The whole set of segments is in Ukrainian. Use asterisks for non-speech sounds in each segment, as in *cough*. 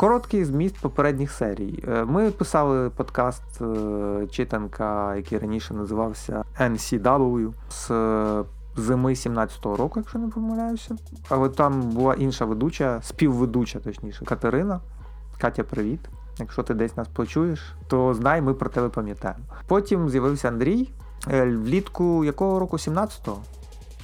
Короткий зміст попередніх серій. Е, ми писали подкаст читанка, який раніше називався NCW з зими 17-го року, якщо не помиляюся. Але там була інша ведуча, співведуча, точніше, Катерина. Катя, привіт. Якщо ти десь нас почуєш, то знай, ми про тебе пам'ятаємо. Потім з'явився Андрій е, влітку якого року? 17-го?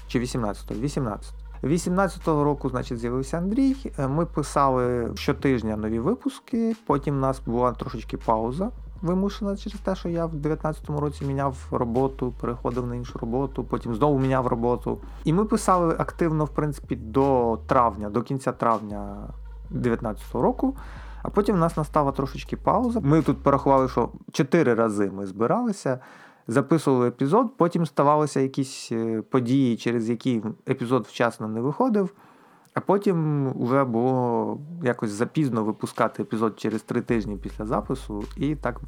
Чи 18-го? 18 18-го року, значить, з'явився Андрій. Е, ми писали щотижня нові випуски. Потім у нас була трошечки пауза вимушена через те, що я в 19-му році міняв роботу, переходив на іншу роботу, потім знову міняв роботу. І ми писали активно, в принципі, до травня, до кінця травня 19-го року. А потім у нас настала трошечки пауза. Ми тут порахували, що чотири рази ми збиралися, записували епізод, потім ставалися якісь е, події, через які епізод вчасно не виходив. А потім вже було якось запізно випускати епізод через три тижні після запису. І так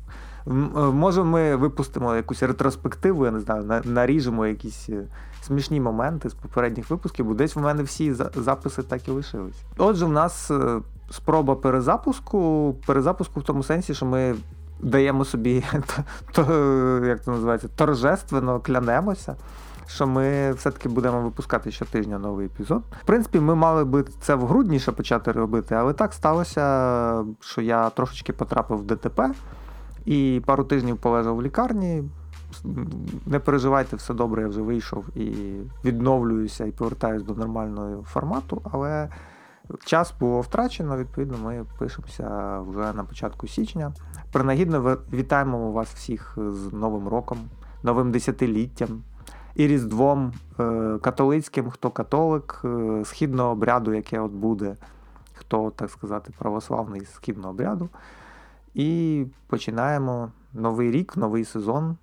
е, може ми випустимо якусь ретроспективу, я не знаю, наріжемо якісь е, смішні моменти з попередніх випусків, бо десь в мене всі записи так і лишились. Отже, в нас спроба перезапуску, перезапуску в тому сенсі, що ми даємо собі *laughs* то, як це називається, торжественно клянемося що ми все-таки будемо випускати щотижня новий епізод. В принципі, ми мали би це в грудні ще почати робити, але так сталося, що я трошечки потрапив в ДТП і пару тижнів полежав в лікарні. Не переживайте, все добре, я вже вийшов і відновлююся і повертаюся до нормального формату, але час було втрачено, відповідно, ми пишемося вже на початку січня. Принагідно вітаємо вас всіх з Новим роком, новим десятиліттям і Різдвом е, католицьким, хто католик, е, східного обряду, яке от буде, хто, так сказати, православний східного обряду. І починаємо новий рік, новий сезон.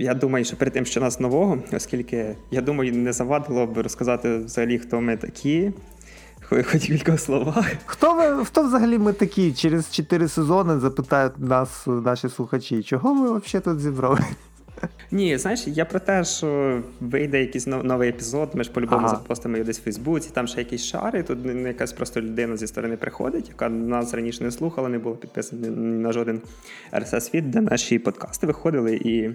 Я думаю, що перед тим, що нас нового, оскільки я думаю, не завадило б розказати взагалі, хто ми такі, Хоч кілька словах. Хто ви, хто взагалі ми такі? Через чотири сезони запитають нас наші слухачі, чого ми взагалі тут зібрали? Ні, знаєш, я про те, що вийде якийсь новий епізод, ми ж по-любому ага. запостимо його десь в Фейсбуці, там ще якісь шари. Тут якась просто людина зі сторони приходить, яка нас раніше не слухала, не була підписана на жоден rss фід де наші подкасти виходили і.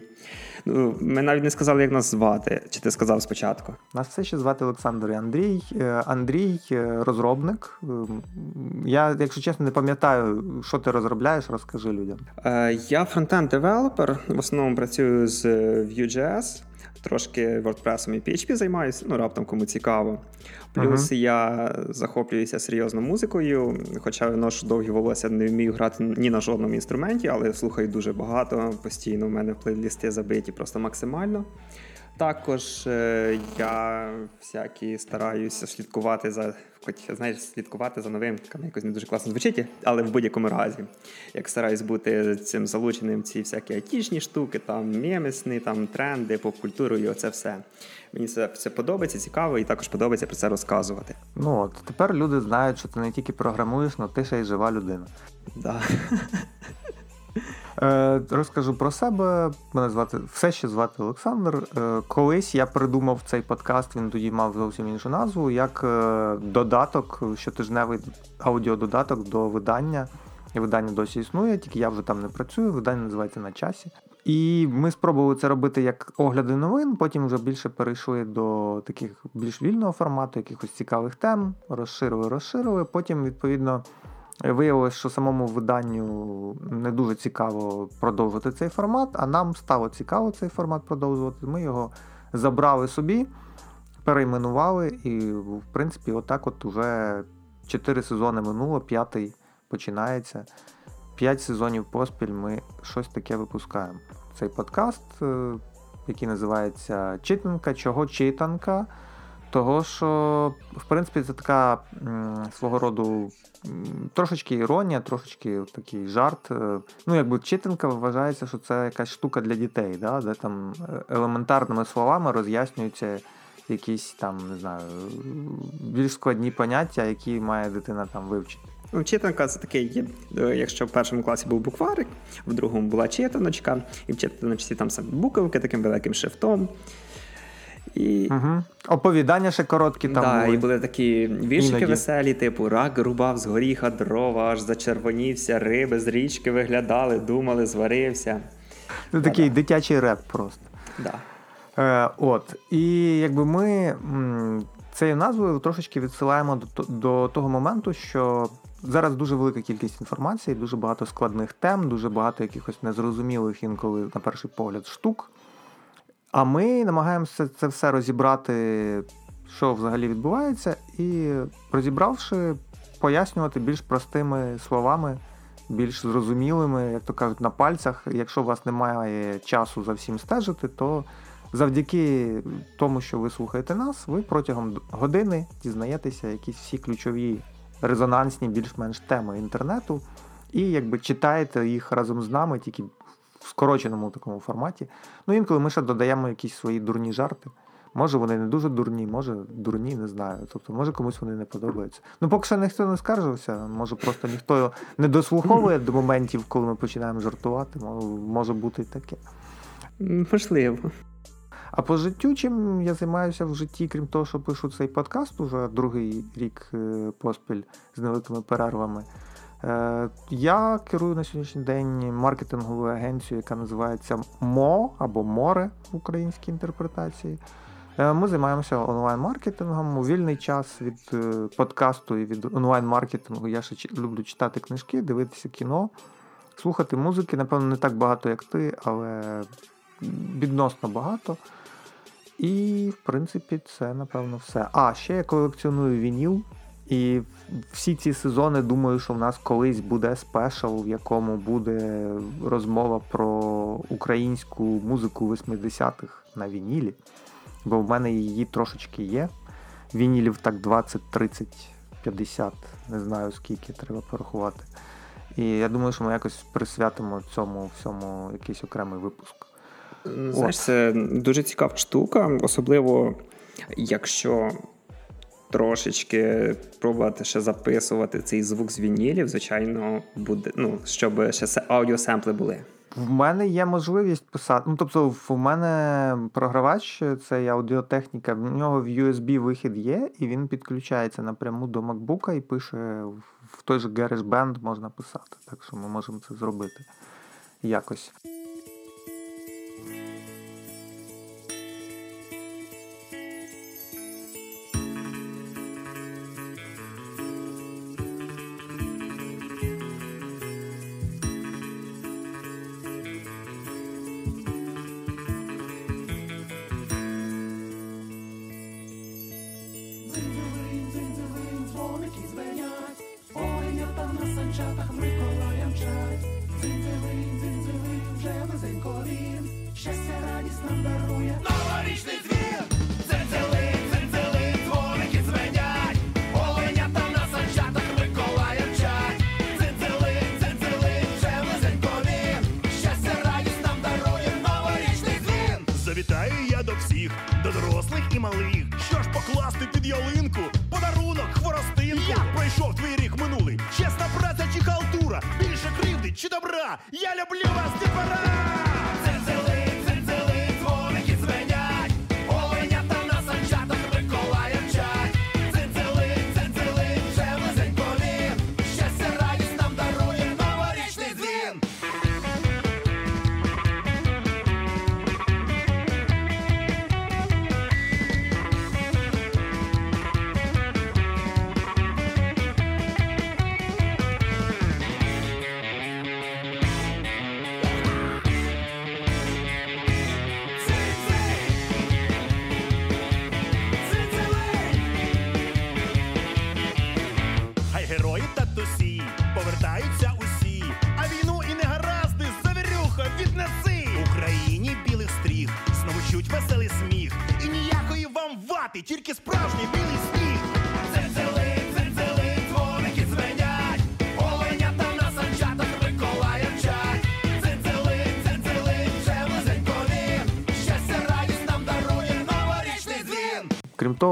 Ну, Ми навіть не сказали, як нас звати. Чи ти сказав спочатку? Нас все ще звати Олександр і Андрій. Е, Андрій е, розробник. Е, я, якщо чесно, не пам'ятаю, що ти розробляєш, розкажи людям. Я frontend developer. В основному працюю з Vue.js трошки WordPress і PHP займаюся, ну раптом кому цікаво. Плюс uh-huh. я захоплююся серйозно музикою, хоча ношу довгі волосся, не вмію грати ні на жодному інструменті, але слухаю дуже багато. Постійно в мене плейлісти забиті просто максимально. Також е, я всякі стараюся слідкувати за хоч знаєш, слідкувати за новинками, якось не дуже класно звучить, але в будь-якому разі. Як стараюсь бути цим залученим, ці всякі айтішні штуки, там мемесні, там тренди, поп-культуру і оце все. Мені це це подобається, цікаво, і також подобається про це розказувати. Ну от тепер люди знають, що ти не тільки програмуєш, але ти ще й жива людина. Да. *laughs* Е, Розкажу про себе. Мене звати все ще звати Олександр. Е, Колись я придумав цей подкаст, він тоді мав зовсім іншу назву, як е, додаток, щотижневий аудіододаток до видання. І видання досі існує, тільки я вже там не працюю, видання називається на часі. І ми спробували це робити як огляди новин, потім вже більше перейшли до таких більш вільного формату, якихось цікавих тем, розширили, розширили. Потім, відповідно. Виявилось, що самому виданню не дуже цікаво продовжувати цей формат, а нам стало цікаво цей формат продовжувати. Ми його забрали собі, перейменували, і, в принципі, отак от уже 4 сезони минуло, п'ятий починається. 5 сезонів поспіль ми щось таке випускаємо. Цей подкаст, е, який називається Читанка, чого читанка. Того, що, в принципі, це така свого роду трошечки іронія, трошечки такий жарт. Е, ну, якби читинка вважається, що це якась штука для дітей, да? де там е, елементарними словами роз'яснюються якісь там, не знаю, більш складні поняття, які має дитина там вивчити. Читанка це такий, е, якщо в першому класі був букварик, в другому була читаночка, і в читаночці там саме буковки таким великим шрифтом. І... Угу. Оповідання ще короткі там. Да, були. І були такі віршики Іноді. веселі, типу рак рубав з горіха дрова, аж зачервонівся, риби з річки виглядали, думали, зварився. Це такий дитячий реп просто. Да. Е, от. І якби ми цією назвою трошечки відсилаємо до, до того моменту, що зараз дуже велика кількість інформації, дуже багато складних тем, дуже багато якихось незрозумілих інколи, на перший погляд, штук. А ми намагаємося це все розібрати, що взагалі відбувається, і розібравши, пояснювати більш простими словами, більш зрозумілими, як то кажуть, на пальцях. Якщо у вас немає часу за всім стежити, то завдяки тому, що ви слухаєте нас, ви протягом години дізнаєтеся якісь всі ключові резонансні, більш-менш теми інтернету, і якби читаєте їх разом з нами, тільки в скороченому такому форматі. Ну, інколи ми ще додаємо якісь свої дурні жарти. Може, вони не дуже дурні, може дурні, не знаю. Тобто, може комусь вони не подобаються. Ну, поки що ніхто не скаржився, може просто ніхто не дослуховує до моментів, коли ми починаємо жартувати. Може бути і таке. Можливо. А по життю, чим я займаюся в житті, крім того, що пишу цей подкаст уже другий рік е, поспіль з невеликими перервами. Е, Я керую на сьогоднішній день маркетинговою агенцією, яка називається МО або Море в українській інтерпретації. Е, Ми займаємося онлайн-маркетингом. У вільний час від е, подкасту і від онлайн-маркетингу я ще люблю читати книжки, дивитися кіно, слухати музики. Напевно, не так багато, як ти, але відносно багато. І, в принципі, це, напевно, все. А, ще я колекціоную вініл. І всі ці сезони думаю, що в нас колись буде спешл, в якому буде розмова про українську музику 80-х на вінілі. Бо в мене її трошечки є. Вінілів так 20, 30, 50, не знаю скільки треба порахувати. І я думаю, що ми якось присвятимо цьому всьому якийсь окремий випуск. Знаєш, це дуже цікава штука, особливо якщо трошечки пробувати ще записувати цей звук з вінілів, звичайно, буде, ну, щоб ще се- аудіосемпли були. В мене є можливість писати. Ну, тобто, в мене програвач, це є аудіотехніка, в нього в USB вихід є, і він підключається напряму до MacBook і пише в той же GarageBand можна писати. Так що ми можемо це зробити якось. Дорослих і малих. Що ж покласти під ялинку? Подарунок, хворостинку. Я пройшов твій рік минулий. Чесна праця чи халтура? Більше кривди чи добра? Я люблю вас, діпара!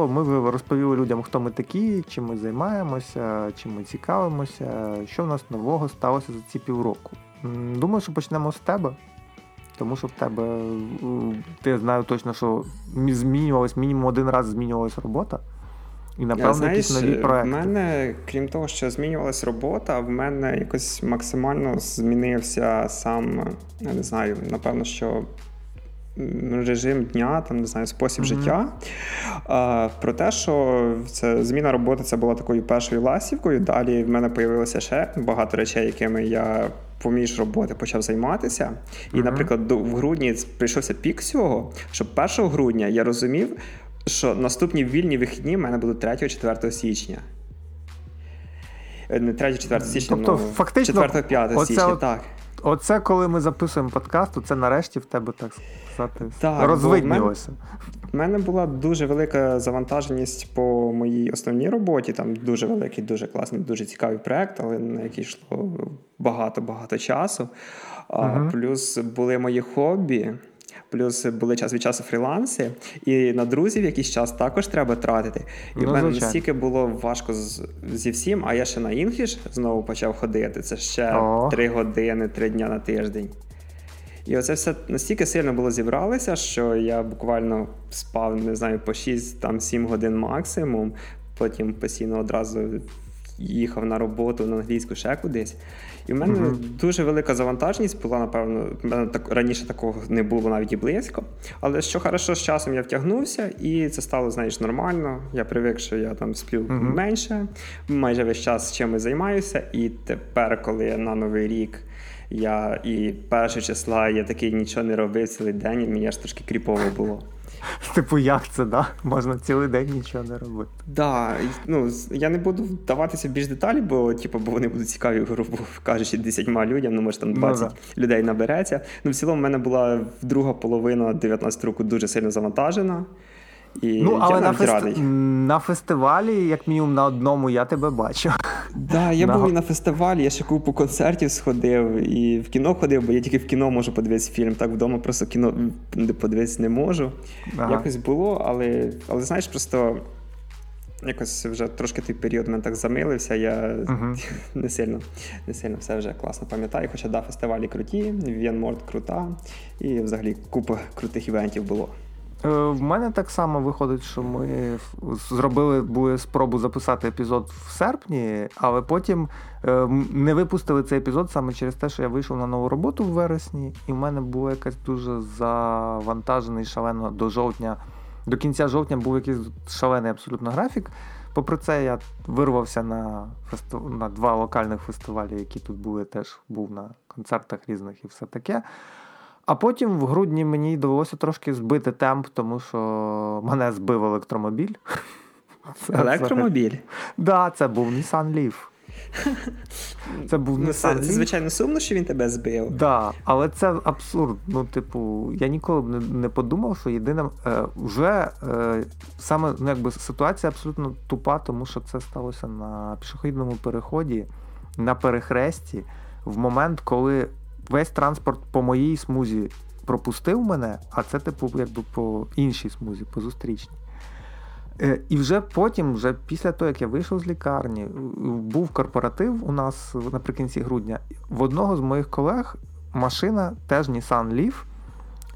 Ми розповіли людям, хто ми такі, чим ми займаємося, чим ми цікавимося, що в нас нового сталося за ці півроку. Думаю, що почнемо з тебе. тому що в тебе ти знаю точно, що мі- змінювалась мінімум один раз змінювалась робота. І напевно Знаєш, якісь нові в проекти. мене, крім того, що змінювалася робота, в мене якось максимально змінився сам, я не знаю, напевно, що режим дня, там не знаю, спосіб Мгм. життя. А, про те, що це зміна роботи це була такою першою ласівкою. Далі в мене появилося ще багато речей, якими я поміж роботи почав займатися. І, Мгм. наприклад, до- в грудні прийшовся пік цього, що 1 грудня я розумів, що наступні вільні вихідні в мене будуть 3-4 січня. Е, Не 3-4 січня, Тобто, ну, фактично, 4-5 січня, от- так. Оце коли ми записуємо подкаст, то це нарешті в тебе, так сказати, Так, розвиднілося. У мене була дуже велика завантаженість по моїй основній роботі. Там дуже великий, дуже класний, дуже цікавий проект, але на який йшло багато-багато часу. А, Мгм. Плюс були мої хобі. Плюс були час від часу фріланси, і на друзів якийсь час також треба тратити. І Ну, в мене звичайно. настільки було важко з, зі всім, а я ще на English знову почав ходити. Це ще три години, три дня на тиждень. І оце все настільки сильно було зібралося, що я буквально спав, не знаю, по 6-7 годин максимум. Потім постійно одразу їхав на роботу на англійську ще кудись. І в мене Мгм. дуже велика завантаженість була, напевно, в мене так раніше такого не було навіть і близько. Але що хорошо, з часом я втягнувся, і це стало, знаєш, нормально. Я привик, що я там сплю Мгм. менше, майже весь час чимось займаюся. І тепер, коли я на новий рік. Я і першого числа я такий нічого не робив цілий день, і мені аж трошки кріпово було. *laughs* Типу, як це, да? Можна цілий день нічого не робити. Да, ну я не буду вдаватися в більш деталі, бо типу, бо вони будуть цікаві, грубо *laughs* кажучи, 10 людям, ну може там Ну, 20 людей набереться. Ну, в цілому, в мене була друга половина 19 року дуже сильно завантажена. І Ну, але я на, фести... радий. на фестивалі, як мінімум на одному, я тебе бачу. Да, я На- був і на фестивалі, я ще купу концертів сходив, і в кіно ходив, бо я тільки в кіно можу подивитися фільм. Так вдома просто кіно подивитися не можу. Ага. Якось було, але, але знаєш, просто якось вже трошки той період мене так замилився. Я Мгм. *laughs* не сильно не сильно все вже класно пам'ятаю. Хоча да, фестивалі круті, В'янморд крута, і взагалі купа крутих івентів було. Е, В мене так само виходить, що ми зробили були спробу записати епізод в серпні, але потім е, не випустили цей епізод саме через те, що я вийшов на нову роботу в вересні, і в мене був якась дуже завантажений шалено до жовтня. До кінця жовтня був якийсь шалений абсолютно графік. Попри це, я вирвався на фестив... на два локальних фестивалі, які тут були, теж був на концертах різних і все таке. А потім в грудні мені довелося трошки збити темп, тому що мене збив електромобіль. *laughs* Електромобіль. взагалі- Да, це був Nissan Leaf. *laughs* Це був Ну, Nissan це, Leaf. це звичайно сумно, що він тебе збив. Да, але це абсурд. Ну, типу, я ніколи б не, не подумав, що єдиним е, вже е, саме ну, якби ситуація абсолютно тупа, тому що це сталося на пішохідному переході, на перехресті, в момент, коли весь транспорт по моїй смузі пропустив мене, а це, типу, якби по іншій смузі, по зустрічній. Е, І вже потім, вже після того, як я вийшов з лікарні, був корпоратив у нас наприкінці грудня. В одного з моїх колег машина теж Nissan Leaf.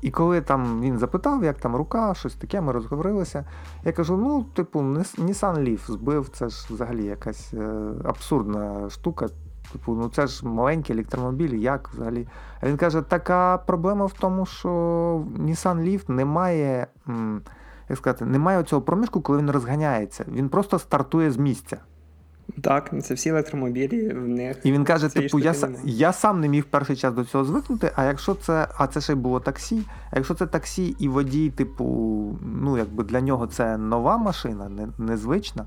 І коли там він запитав, як там рука, щось таке, ми розговорилися. Я кажу: ну, типу, Nissan Leaf збив, це ж взагалі якась е, абсурдна штука. Типу, ну це ж маленький електромобіль, як взагалі. А він каже: така проблема в тому, що Nissan Leaf не має. як сказати, немає цього проміжку, коли він розганяється. Він просто стартує з місця. Так, це всі електромобілі, в них. І він каже: типу, я, я сам не міг перший час до цього звикнути. А якщо це, а це ще й було таксі, а якщо це таксі і водій, типу, ну якби для нього це нова машина, не, незвична.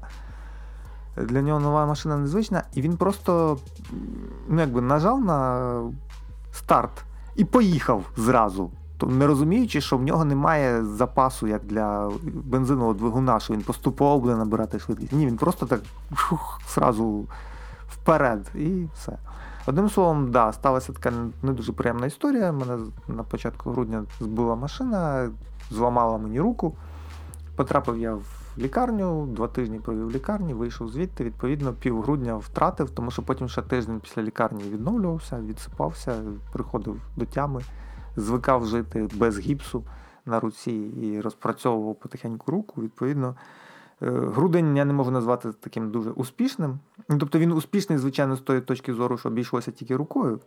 Для нього нова машина незвична, і він просто ну, якби нажав на старт і поїхав зразу. Не розуміючи, що в нього немає запасу, як для бензинового двигуна, що він поступово буде набирати швидкість. Ні, він просто так шух, зразу вперед і все. Одним словом, да, сталася така не дуже приємна історія. Мене на початку грудня збила машина, зламала мені руку. Потрапив я в лікарню, два тижні провів лікарні, вийшов звідти. Відповідно, пів грудня втратив, тому що потім ще тиждень після лікарні відновлювався, відсипався, приходив до тями, звикав жити без гіпсу на руці і розпрацьовував потихеньку руку. Відповідно, е, грудень я не можу назвати таким дуже успішним. Тобто він успішний, звичайно, з тої точки зору, що обійшлося тільки рукою.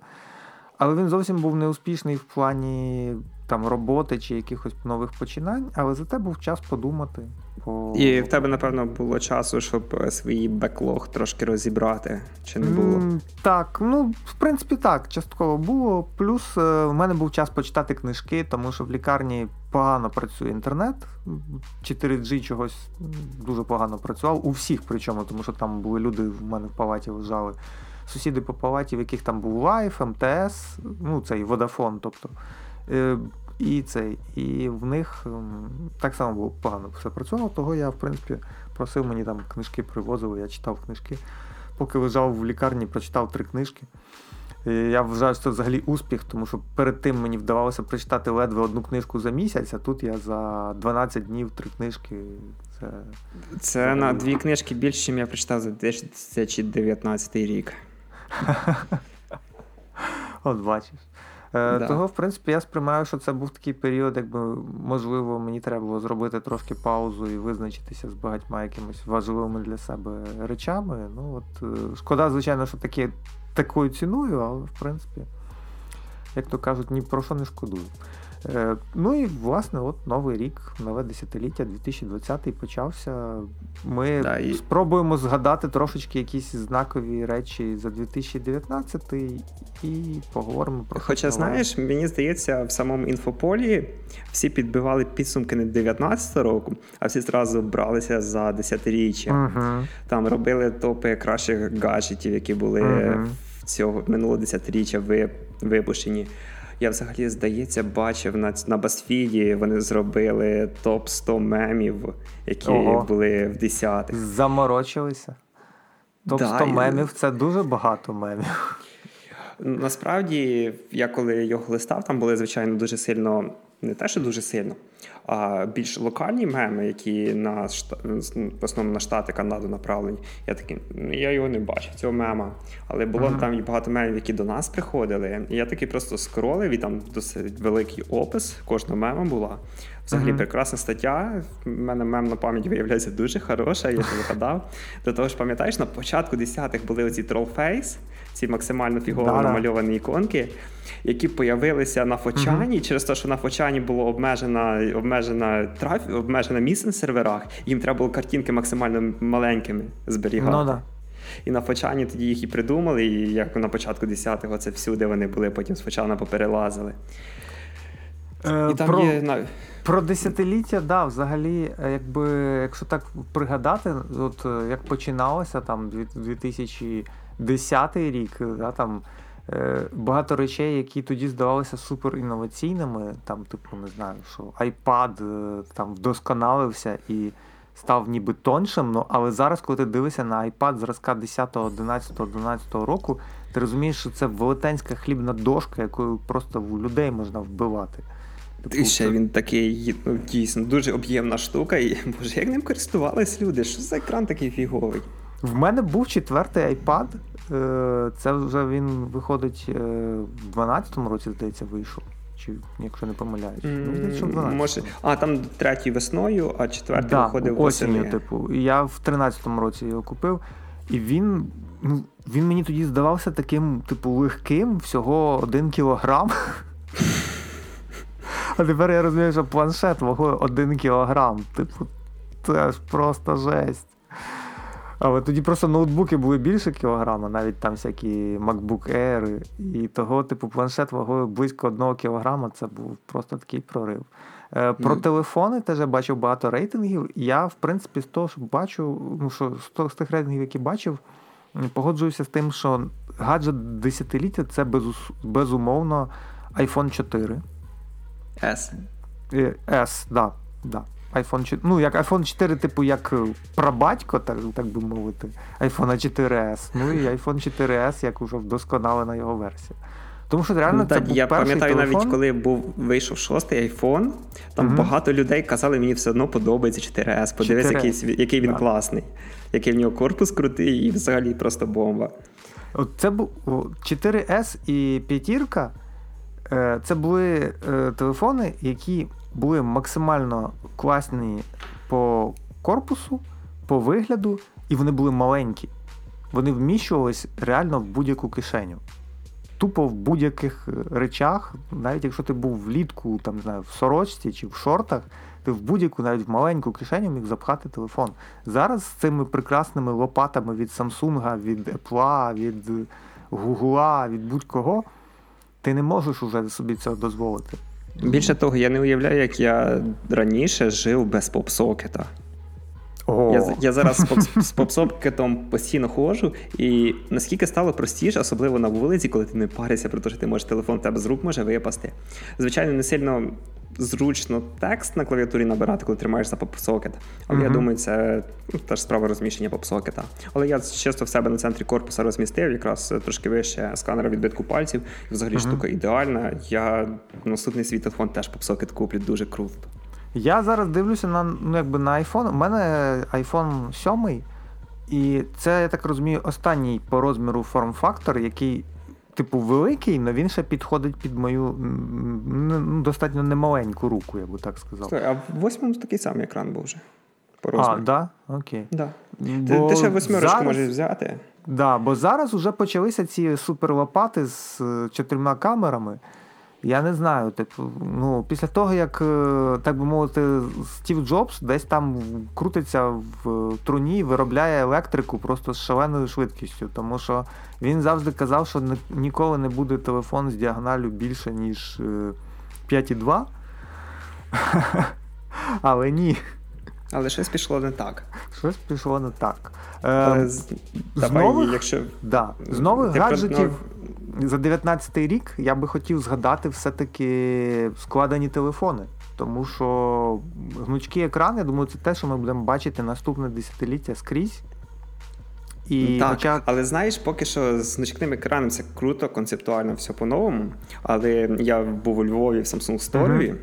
Але він зовсім був неуспішний в плані там, роботи чи якихось нових починань, але зате був час подумати. По... І в тебе, напевно, було часу, щоб е, свій беклог трошки розібрати, чи не було? М, Так, ну, в принципі, так, частково було. Плюс е, в мене був час почитати книжки, тому що в лікарні погано працює інтернет. 4G чогось дуже погано працював. У всіх, причому, тому що там були люди в мене в палаті лежали. Сусіди по палаті, в яких там був Life, МТС, ну цей Водафон, тобто. І цей, і в них так само було погано все працювало, того я, в принципі, просив мені там книжки привозили, я читав книжки. Поки лежав в лікарні, прочитав три книжки. І я вважаю, що це взагалі успіх, тому що перед тим мені вдавалося прочитати ледве одну книжку за місяць, а тут я за 12 днів три книжки. Це Це на дві книжки більше, ніж я прочитав за 2019 рік. *laughs* От бачиш. Е, Да. Того, в принципі, я сприймаю, що це був такий період, якби можливо, мені треба було зробити трошки паузу і визначитися з багатьма якимись важливими для себе речами. Ну от е, шкода, звичайно, що таке такою ціною, але в принципі, як то кажуть, ні про що не шкодую. Е, Ну і власне, от новий рік, нове десятиліття, 2020 почався. Ми Да, і- спробуємо згадати трошечки якісь знакові речі за 2019 і поговоримо про Хоча, нове. знаєш, мені здається, в самому інфополі всі підбивали підсумки не 19 року, а всі зразу бралися за десятиріччя. Мгм. Там робили топи кращих гаджетів, які були в цього минулого десятиріччя ви, випущені. Я взагалі, здається, бачив на, на Басфіді. вони зробили топ 100 мемів, які Ого. були в десятих. Заморочилися. Топ Да, 100 і- мемів це дуже багато мемів. Насправді, я коли його листав, там були, звичайно, дуже сильно, не те, що дуже сильно, а більш локальні меми, які на в основному на штати Канаду направлені. Я такий, «Ну, я його не бачив, цього мема. Але було Ага. там і багато мемів, які до нас приходили. І я такий просто скролив, і там досить великий опис кожного мема була. Взагалі Мгм. прекрасна стаття. У мене мем на пам'ять виявляється дуже хороша, я це згадав. До того ж, пам'ятаєш, на початку десятих були оці тролфейс, ці максимально фігово Да-да. намальовані іконки, які появилися на Фочані через те, що на Фочані було обмежена, обмежена траф, обмежене місце на серверах. Їм треба було картинки максимально маленькими зберігати. Ну да. І на Фочані тоді їх і придумали, і як на початку 10-го це всюди вони були, потім з Фочана поперелазили. Е, І там про, є про десятиліття, да, взагалі, е, якби, якщо так пригадати, от е, як починалося там 2010 рік, да, там е, багато речей, які тоді здавалися супер інноваційними, там, типу, не знаю, що iPad е, там вдосконалився і став ніби тоншим, ну, але зараз, коли ти дивишся на iPad зразка 10, 11, 12 року, ти розумієш, що це велетенська хлібна дошка, якою просто в людей можна вбивати. Типу, І ще він такий ну, дійсно дуже об'ємна штука. І боже, як ним користувались люди? Що за екран такий фіговий? В мене був четвертий iPad. Е, Це вже він виходить е, в 12-му році, здається, вийшов. Чи якщо не помиляюсь. Ну, 12-му. Може, а там третій весною, а четвертий да, виходив осінню, типу. І я в 13-му році його купив. І він, ну, він мені тоді здавався таким, типу, легким, всього 1 кілограм. *laughs* А тепер я розумію, що планшет вагою 1 кілограм. Типу, це ж просто жесть. Але тоді просто ноутбуки були більше кілограма, навіть там всякі MacBook Air, і того, типу, планшет вагою близько 1 кілограма, це був просто такий прорив. Е, Про Мгм. телефони теж я бачив багато рейтингів. Я, в принципі, з того, що бачу, ну що з того- з тих рейтингів, які бачив, погоджуюся з тим, що гаджет десятиліття це безумовно iPhone 4. S. Е, S, да, да. iPhone 4, ну, як iPhone 4, типу, як е, прабатько, так, так би мовити, iPhone 4S. Ну і iPhone 4S, як уже вдосконалена його версія. Тому що реально Ну, це так, був я пам'ятаю телефон. навіть, коли був вийшов шостий iPhone, там Мгм. багато людей казали, мені все одно подобається 4S. Подивись, 4S. який, який він Так. класний, який в нього корпус крутий і взагалі просто бомба. От це був 4S і п'ятірка. Е, Це були е, телефони, які були максимально класні по корпусу, по вигляду, і вони були маленькі. Вони вміщувались реально в будь-яку кишеню. Тупо в будь-яких е, речах, навіть якщо ти був влітку, там, не знаю, в сорочці чи в шортах, ти в будь-яку, навіть в маленьку кишеню міг запхати телефон. Зараз з цими прекрасними лопатами від Samsung, від Apple, від Google, від будь-кого, ти не можеш уже собі цього дозволити. Більше того, я не уявляю, як я раніше жив без попсокета. Я, я зараз з, поп, з попсокетом постійно ходжу, і наскільки стало простіше, особливо на вулиці, коли ти не паришся про те, що ти можеш телефон в тебе з рук може випасти. Звичайно, не сильно зручно текст на клавіатурі набирати, коли тримаєш за попсокет. Але я думаю, це теж справа розміщення попсокета. Але я чисто в себе на центрі корпуса розмістив, якраз трошки вище сканера відбитку пальців. Взагалі Мгм. штука ідеальна. Я наступний свій телефон теж попсокет куплю, дуже круто. Я зараз дивлюся на, ну, якби на iPhone. У мене iPhone 7, і це, я так розумію, останній по розміру форм-фактор, який, типу, великий, але він ще підходить під мою ну, достатньо немаленьку руку, я би так сказав. Слухай, А в восьмому такий самий екран був вже. По А, розміру. да? Окей. Да. Ти, Бо ти ще восьмерочку зараз- можеш взяти. Да, бо зараз вже почалися ці суперлопати з е, чотирма камерами. Я не знаю, типу, ну, після того, як, е, так би мовити, Стів Джобс десь там крутиться в труні, виробляє електрику просто з шаленою швидкістю. Тому що він завжди казав, що ніколи не буде телефон з діагоналю більше, ніж е, 5,2. *laughs* Але ні, Але щось пішло не так. щось пішло не так. Е, Але з... давай, нових- якщо Да. З нових про гаджетів за 19-й рік я би хотів згадати все-таки складені телефони. Тому що гнучкі екрани, я думаю, це те, що ми будемо бачити наступне десятиліття скрізь. І так, хоча але знаєш, поки що з значним екраном це круто, концептуально все по-новому. Але я був у Львові в Samsung Store,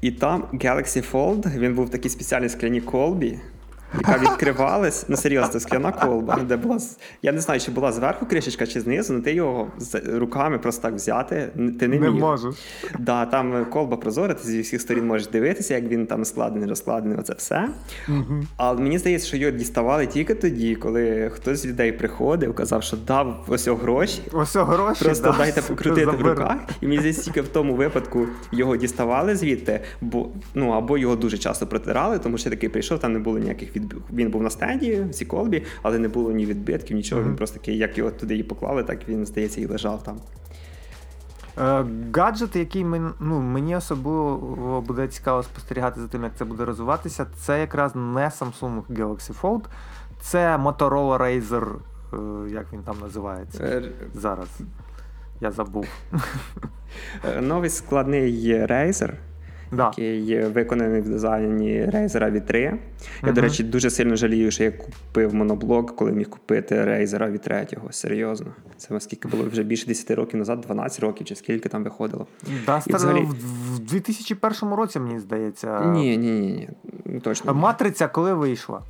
і там Galaxy Fold, він був в такій спеціальній скляній колбі. Яка відкривалась, ну серйозно, скляна колба, де була я не знаю, чи була зверху кришечка чи знизу, але ти його руками просто так взяти, ти не не міг. можу. Да, там колба прозора, ти зі всіх сторін можеш дивитися, як він там складений, розкладений, оце все. Але мені здається, що його діставали тільки тоді, коли хтось з людей приходив, казав, що дав ось гроші. Ось гроші. Просто да, дайте покрутити в руках. І мені здається, тільки в тому випадку його діставали звідти, бо ну або його дуже часто протирали, тому що такий прийшов, там не було ніяких відбитків. Він був на стенді в цій колбі, але не було ні відбитків, нічого. Він просто такий, як його туди і поклали, так він здається і лежав там. Е, Гаджет, який мен, ну, мені особливо буде цікаво спостерігати за тим, як це буде розвиватися, це якраз не Samsung Galaxy Fold, це Motorola Razer, е, як він там називається Е, зараз. Я забув. Новий складний Razer, Да. який виконаний в дизайні Razer V3. Я, Мгм. до речі, дуже сильно жалію, що я купив моноблок, коли міг купити Razer V3. Серйозно. Це скільки було вже більше 10 років назад, 12 років, чи скільки там виходило. Да, взагалі- в, в 2001 році, мені здається. Ні, ні, ні, ні. ну, Точно. Матриця коли вийшла?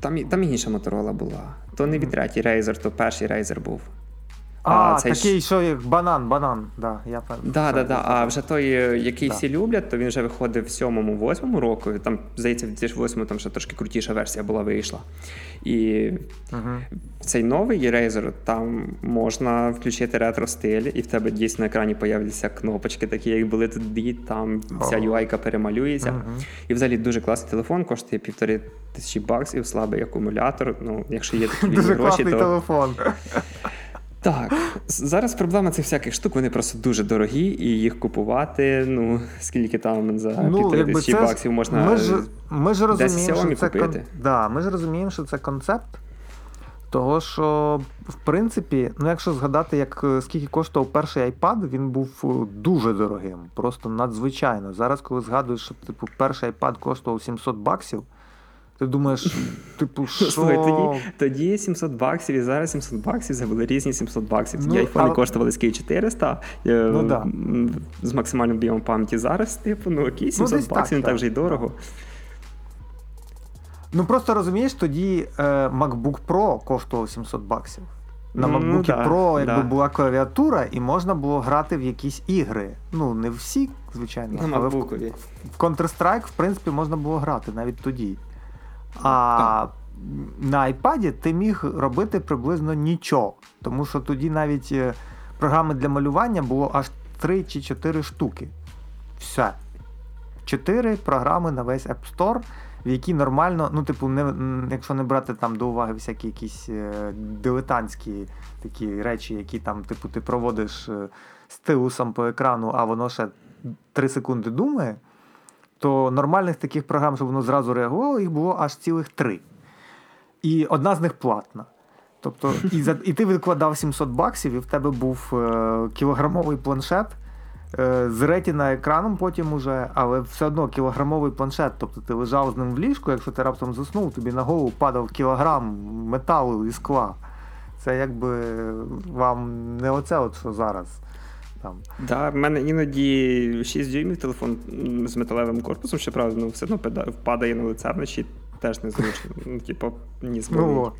Там, там інша моторола була. То не від третій Razer, то перший Razer був. А, цей такий, що як банан, банан. Да, я пев- Да, да, да. А вже той, е, який Да. всі люблять, то він вже виходив в сьомому, восьмому року. і Там, здається, в 2008 там ще трошки крутіша версія була вийшла. І Мгм. цей новий Razer, там можна включити ретро-стиль, і в тебе дійсно на екрані появляться кнопочки, такі, як були тоді, там вся О. UI перемалюється. Мгм. І взагалі дуже класний телефон, коштує півтори тисячі баксів, слабий акумулятор. Ну, якщо є такі вільні *laughs* Дуже гроші, класний то телефон. *laughs* так. Зараз проблема цих всяких штук, вони просто дуже дорогі, і їх купувати, ну, скільки там за півтори тисячі Ну, це баксів можна. Ми ж, ми ж розуміємо, що це кон... да, ми ж розуміємо, що це концепт. Того, що, в принципі, ну якщо згадати, як е, скільки коштував перший iPad, він був е, дуже дорогим, просто надзвичайно. Зараз, коли згадуєш, що типу, перший iPad коштував 700 баксів, ти думаєш, типу, що. *laughs* Слухай, тоді, тоді 700 баксів і зараз 700 баксів це були різні 700 баксів. Тоді Ну, айфони але- коштували скільки 400 е, Ну, да. з максимальним об'ємом пам'яті. Зараз, типу, ну окей, 700 десь так, баксів не так так. вже й дорого. Ну просто розумієш, тоді е, MacBook Pro коштував 700 баксів. На Ну, MacBook да, Pro якби да. була клавіатура, і можна було грати в якісь ігри. Ну, не всі, звичайно, На але в, в Counter-Strike, в принципі, можна було грати навіть тоді. А на iPad ти міг робити приблизно нічого. Тому що тоді навіть е, програми для малювання було аж 3 чи 4 штуки. Все. Чотири програми на весь App Store, в які нормально, ну, типу, не, якщо не брати там до уваги всякі якісь е, дилетантські такі речі, які там, типу, ти проводиш е, стилусом по екрану, а воно ще 3 секунди думає, то нормальних таких програм, щоб воно зразу реагувало, їх було аж цілих три. І одна з них платна. Тобто, і, за, і ти відкладав 700 баксів, і в тебе був е, кілограмовий планшет е, з ретіна екраном потім уже, але все одно кілограмовий планшет. Тобто ти лежав з ним в ліжку, якщо ти раптом заснув, тобі на голову падав кілограм металу і скла. Це якби вам не оце, от що зараз. Там. Да, в мене іноді 6 дюймів телефон з металевим корпусом, щоправда, ну все одно впадає на лице вночі, теж незручно. Ну, типу, ні Ну,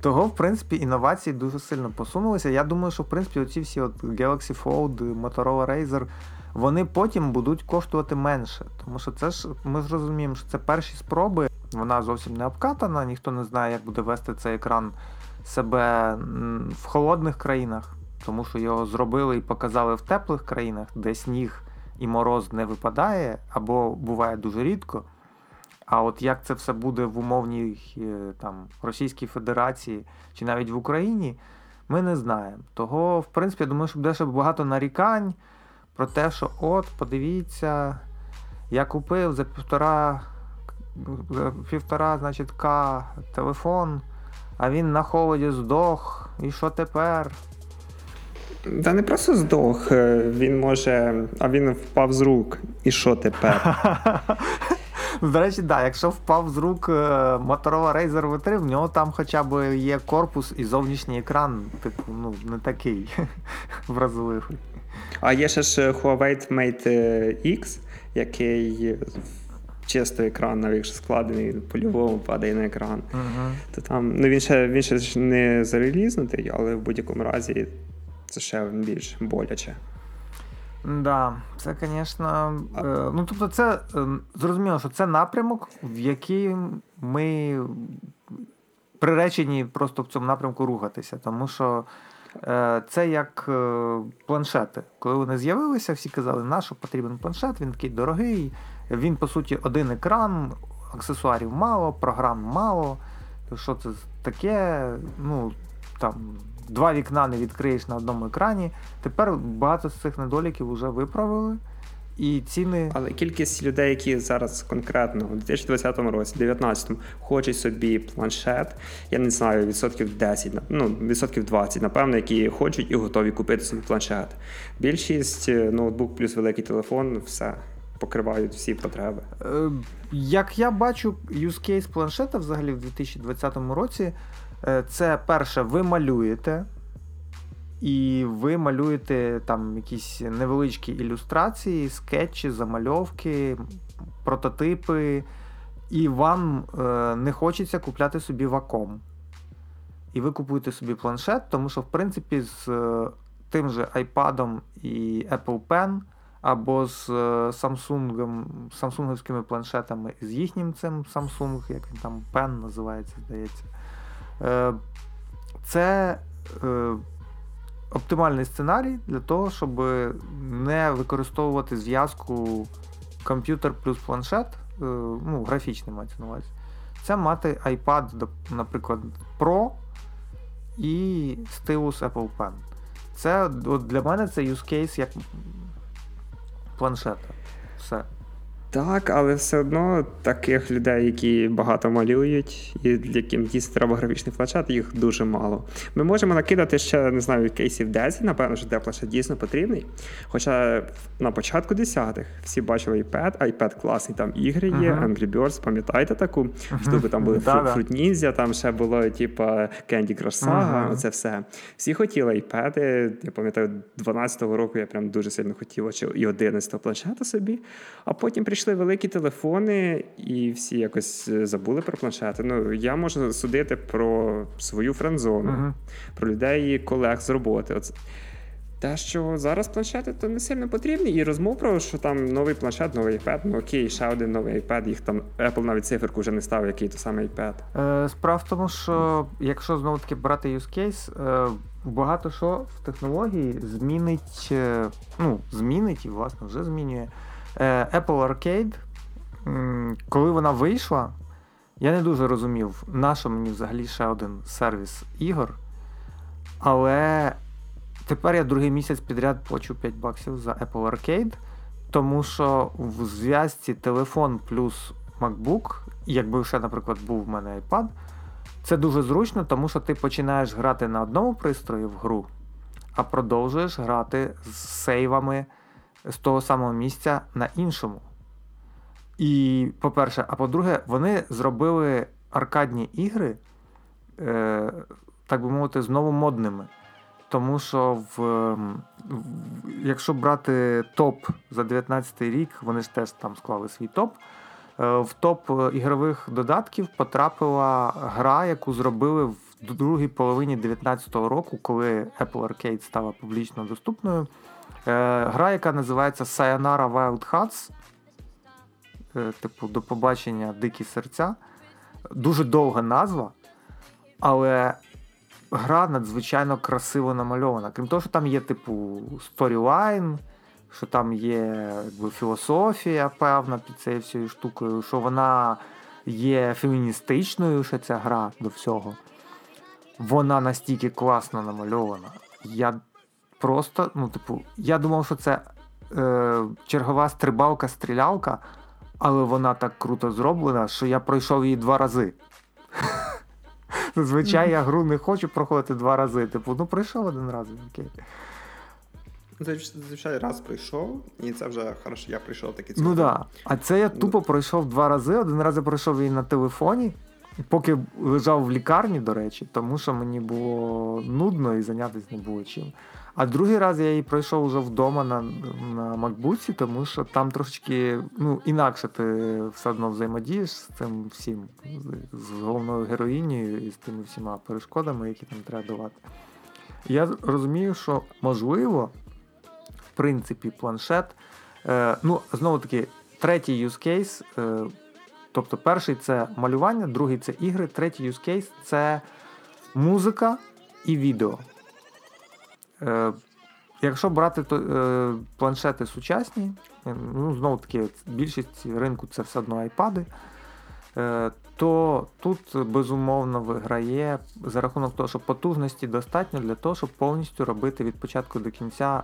Того, в принципі, інновації дуже сильно посунулися. Я думаю, що в принципі оці всі от Galaxy Fold, Motorola Razer, вони потім будуть коштувати менше. Тому що це ж ми ж розуміємо, що це перші спроби. Вона зовсім не обкатана, ніхто не знає, як буде вести цей екран себе в холодних країнах, тому що його зробили і показали в теплих країнах, де сніг і мороз не випадає, або буває дуже рідко. А от як це все буде в умовній е, там, Російській Федерації чи навіть в Україні, ми не знаємо. Того, в принципі, я думаю, що буде ще багато нарікань про те, що от, подивіться, я купив за півтора, півтора значить, К телефон, а він на холоді здох. І що тепер? Та не просто здох, е, він може. А він впав з рук. І що тепер? *laughs* До речі, да, якщо впав з рук е, Motorola Razer V3, в нього там хоча б є корпус і зовнішній екран, типу, ну, не такий *laughs* вразливий. А є ще ж Huawei Mate е, X, який чисто екран, навіть якщо складений по-любому падає на екран. Угу. То там, ну він ще він ще не зарелізнутий, але в будь-якому разі це ще більш боляче. Да, це, звісно. Е, ну, тобто, це е, зрозуміло, що це напрямок, в який ми приречені просто в цьому напрямку рухатися. Тому що е, це як планшети. Коли вони з'явилися, всі казали, на що потрібен планшет, він такий дорогий, він, по суті, один екран, аксесуарів мало, програм мало. То що це таке? Ну, там. Два вікна не відкриєш на одному екрані. Тепер багато з цих недоліків вже виправили, і ціни. Але кількість людей, які зараз конкретно у 2020 році, 2019 хочуть собі планшет, я не знаю, відсотків 10, ну відсотків 20, напевно, які хочуть і готові купити собі планшет. Більшість е, ноутбук плюс великий телефон, все покривають всі потреби. Е, Як я бачу, use case планшета взагалі в 2020 році, це перше, ви малюєте. І ви малюєте там якісь невеличкі ілюстрації, скетчі, замальовки, прототипи, і вам е, не хочеться купляти собі ваком. І ви купуєте собі планшет, тому що, в принципі, з е, тим же iPad і Apple Pen, або з е, Samsung, самсунговськими планшетами, з їхнім цим Samsung, як він там Pen називається, здається. Е, Це е, оптимальний сценарій для того, щоб не використовувати зв'язку комп'ютер плюс планшет, е, ну, графічний мається на увазі. Це мати iPad, наприклад, Pro і стилус Apple Pen. Це от для мене це use case як планшета. Все. Так, але все одно таких людей, які багато малюють, і яким дійсно треба графічний планшет, їх дуже мало. Ми можемо накидати ще, не знаю, кейсів 10, напевно, що де планшет дійсно потрібний. Хоча на початку 10-х всі бачили iPad, iPad класний, там ігри є, Ага. Angry Birds, пам'ятаєте таку штуку? Там були Да-да. Fruit Ninja, там ще було, типу, Candy Crush Saga, Ага. оце все. Всі хотіли iPad. Я пам'ятаю, 12-го року я прям дуже сильно хотів і 11-го планшета собі. А потім прийшли великі телефони, і всі якось е, забули про планшети. Ну, я можу судити про свою френдзону, Мгм. про людей, колег з роботи. Оце. Те, що зараз планшети то не сильно потрібні, і розмов про що там новий планшет, новий iPad, ну окей, ще один новий iPad, їх там Apple навіть циферку вже не ставив, який то саме iPad. Е, Справа в тому, що якщо знову таки брати use case, е, багато що в технології змінить, е, ну, змінить і, власне, вже змінює. Е, Apple Arcade, коли вона вийшла, я не дуже розумів, на що мені взагалі ще один сервіс ігор. Але тепер я другий місяць підряд плачу 5 баксів за Apple Arcade, тому що в зв'язці телефон плюс MacBook, якби ще, наприклад, був в мене iPad, це дуже зручно, тому що ти починаєш грати на одному пристрої в гру, а продовжуєш грати з сейвами з того самого місця на іншому. І, по-перше, а по-друге, вони зробили аркадні ігри, е, так би мовити, знову модними. Тому що в, в- якщо брати топ за 19 рік, вони ж теж там склали свій топ. е, В топ е, ігрових додатків потрапила гра, яку зробили в другій половині 2019 року, коли Apple Arcade стала публічно доступною. Е, Гра, яка називається Sayonara Wild Hearts. Е, Типу, до побачення дикі серця. Дуже довга назва, але гра надзвичайно красиво намальована. Крім того, що там є, типу, сторілайн, що там є якби, філософія певна під цією всією штукою, що вона є феміністичною, ще ця гра до всього. Вона настільки класно намальована. Я просто, ну, типу, я думав, що це е, чергова стрибалка-стрілялка, але вона так круто зроблена, що я пройшов її два рази. *laughs* Зазвичай я гру не хочу проходити два рази. Типу, ну пройшов один раз, окей. Звичайно, раз прийшов, і це вже хорошо, я прийшов такий Ну так. Да. А це я тупо пройшов два рази. Один раз я пройшов її на телефоні, поки лежав в лікарні, до речі, тому що мені було нудно і зайнятися не було чим. А другий раз я її пройшов вже вдома на, на макбуці, тому що там трошечки ну, інакше ти все одно взаємодієш з цим всім, з- головною героїнею і з тими всіма перешкодами, які там треба давати. Я розумію, що можливо, в принципі, планшет. Е, ну, знову таки, третій use case. Е, тобто, перший це малювання, другий це ігри, третій use case це музика і відео. Е, якщо брати то, е, планшети сучасні, е, ну, знову таки, більшість ринку це все одно айпади. Е, то тут безумовно виграє за рахунок того, що потужності достатньо для того, щоб повністю робити від початку до кінця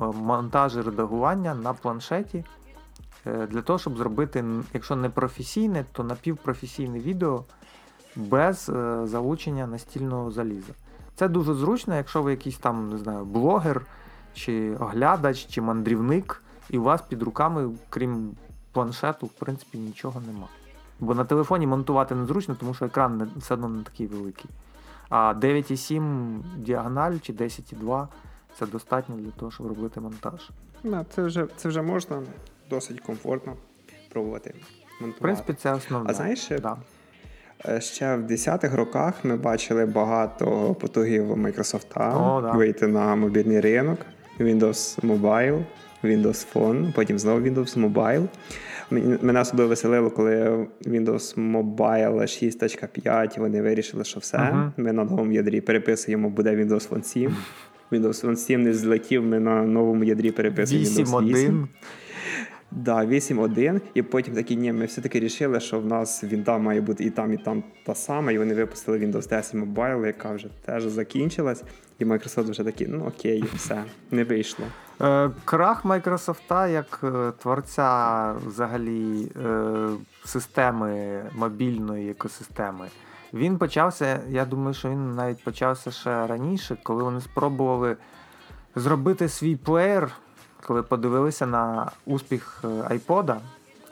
е, монтаж і редагування на планшеті. Для того, щоб зробити, якщо не професійне, то напівпрофесійне відео без залучення настільного заліза. Це дуже зручно, якщо ви якийсь там, не знаю, блогер, чи оглядач, чи мандрівник, і у вас під руками, крім планшету, в принципі, нічого нема. Бо на телефоні монтувати незручно, тому що екран не, все одно не такий великий. А 9,7 діагональ чи 10,2 це достатньо для того, щоб робити монтаж. Це, вже, це вже можна досить комфортно пробувати монтувати. В принципі, це основне. А знаєш, да. Е, Ще в 10-х роках ми бачили багато потугів Microsoft О, да. вийти на мобільний ринок, Windows Mobile, Windows Phone, потім знову Windows Mobile. Мене особливо веселило, коли Windows Mobile 6.5 вони вирішили, що все. Мгм. Ми на новому ядрі переписуємо, буде Windows Phone 7. Windows Phone 7 не злетів, ми на новому ядрі переписуємо Windows 8. 8.1. Да, 8.1, і потім такі, ні, ми все-таки рішили, що в нас вінда має бути і там, і там та сама, і вони випустили Windows 10 Mobile, яка вже теж закінчилась, і Microsoft вже такі, ну окей, все, не вийшло. Е, Крах Майкрософта як е, творця взагалі е, системи мобільної екосистеми. Він почався, я думаю, що він навіть почався ще раніше, коли вони спробували зробити свій плеєр, коли подивилися на успіх е, iPod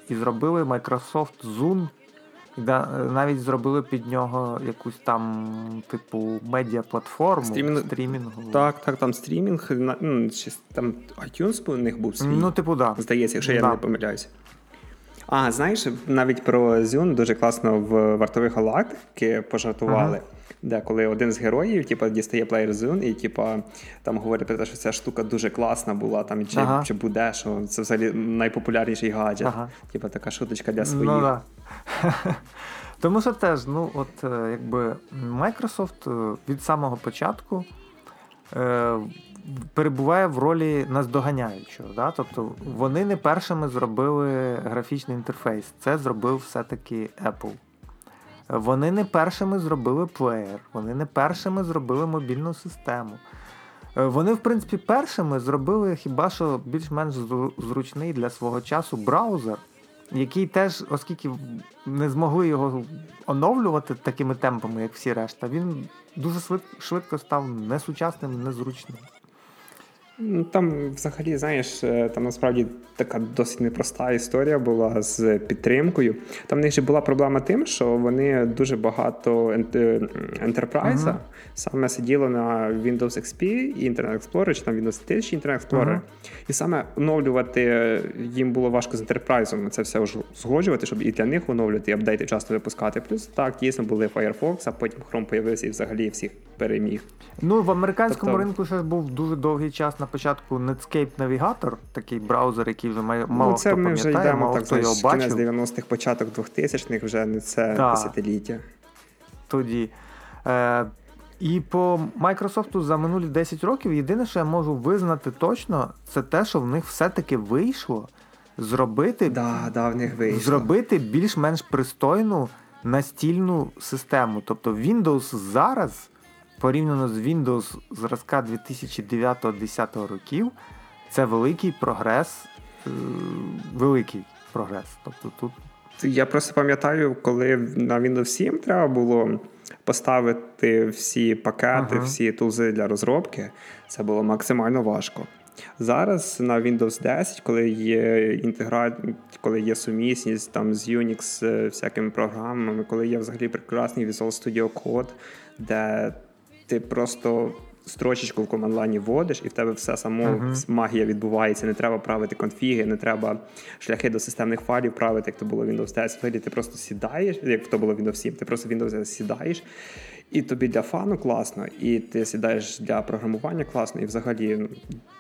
і зробили Microsoft Zoom. І е, навіть зробили під нього якусь там, типу, медіаплатформу Стрімінг- стрімінгову. Так, так, там стрімінг, ну, чи там iTunes у них був свій. Ну, типу, да. Здається, якщо я не помиляюся. А, знаєш, навіть про Zune дуже класно в вартових галактики пожартували. Де коли один з героїв, типу, дістає плеєр Zune і типу, там говорить про те, що ця штука дуже класна була, там чи, Ага. чи буде, що це взагалі найпопулярніший гаджет. Ага. Типу, така шуточка для своїх. Ну, да. *laughs* Тому що теж, ну, от е, якби Microsoft е, від самого початку е, перебуває в ролі наздоганяючого. Да? Тобто вони не першими зробили графічний інтерфейс. Це зробив все-таки Apple. Вони не першими зробили плеєр, вони не першими зробили мобільну систему. Е, Вони, в принципі, першими зробили хіба що більш-менш зручний для свого часу браузер, який теж, оскільки не змогли його оновлювати такими темпами, як всі решта, він дуже швид- швидко став несучасним, незручним. Ну, Там, взагалі, знаєш, е, там насправді така досить непроста історія була з підтримкою. Там в них же була проблема тим, що вони дуже багато ент- е, Enterprise Ага. саме сиділо на Windows XP і Internet Explorer, чи там Windows 1000 і Internet Explorer. Ага. І саме оновлювати їм було важко з Enterprise це все згоджувати, щоб і для них оновлювати, і апдейти часто випускати. Плюс так, дійсно були Firefox, а потім Chrome появився і взагалі всіх переміг. Ну, в американському Тобто- ринку ще був дуже довгий час на початку Netscape Navigator, такий браузер, який вже має мало ну, це хто ми вже пам'ятає, йдемо мало так, хто його знаєш, кінець бачив 90-х, початок 2000-х, вже не це Так. десятиліття. тоді. Е, і по Microsoft за минулі 10 років єдине, що я можу визнати точно, це те, що в них все-таки вийшло зробити, Да, да, в них вийшло. зробити більш-менш пристойну настільну систему. Тобто Windows зараз, порівняно з Windows зразка 2009-2010 років, це великий прогрес. е, Великий прогрес. Тобто тут Я просто пам'ятаю, коли на Windows 7 треба було поставити всі пакети, Ага. всі тулзи для розробки, це було максимально важко. Зараз на Windows 10, коли є інтегра... коли є сумісність там з Unix е, всякими програмами, коли є взагалі прекрасний Visual Studio Code, де ти просто строчечку в команд-лайні вводиш, і в тебе все само Мгм. магія відбувається. Не треба правити конфіги, не треба шляхи до системних файлів правити, як то було в Windows 10. Взагалі ти просто сідаєш, як то було в Windows 7, ти просто в Windows 10 сідаєш, і тобі для фану класно, і ти сідаєш для програмування класно, і взагалі ну,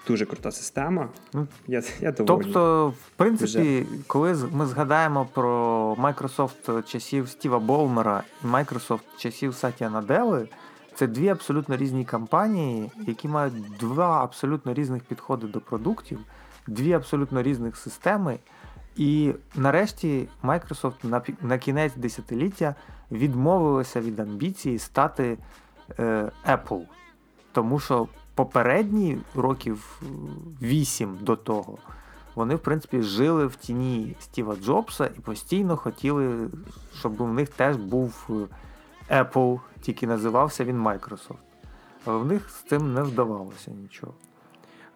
дуже крута система. Ну, Я, я довольний. Тобто, в принципі, коли ми згадаємо про Microsoft часів Стіва Болмера і Microsoft часів Сатія Наделли, це дві абсолютно різні компанії, які мають два абсолютно різних підходи до продуктів, дві абсолютно різних системи. І нарешті Microsoft на, на кінець десятиліття відмовилася від амбіції стати е, Apple. Тому що попередні років 8 до того вони, в принципі, жили в тіні Стіва Джобса і постійно хотіли, щоб у них теж був е, Apple, тільки називався він Microsoft. Але в них з цим не вдавалося нічого.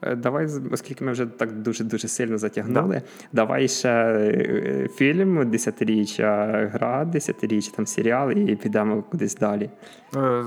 Е, Давай, оскільки ми вже так дуже-дуже сильно затягнули, давай ще е, фільм десятиріччя, гра десятиріччя, там серіал, і підемо кудись далі. Е,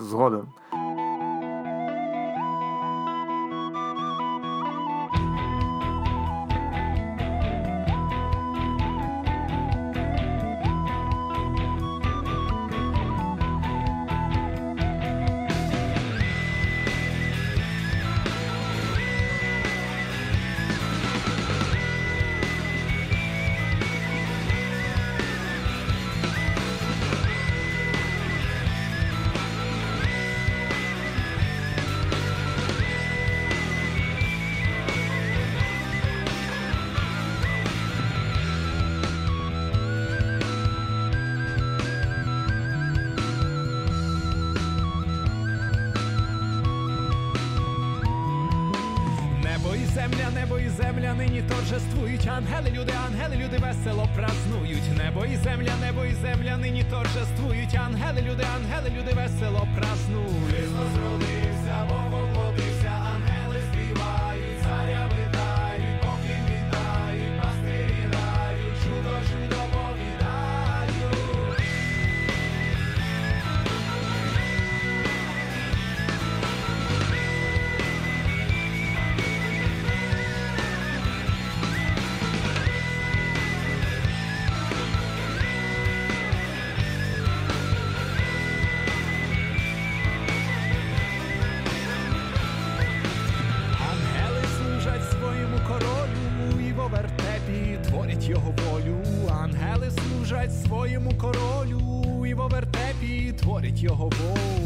своєму королю, і в овертепі творять його волю.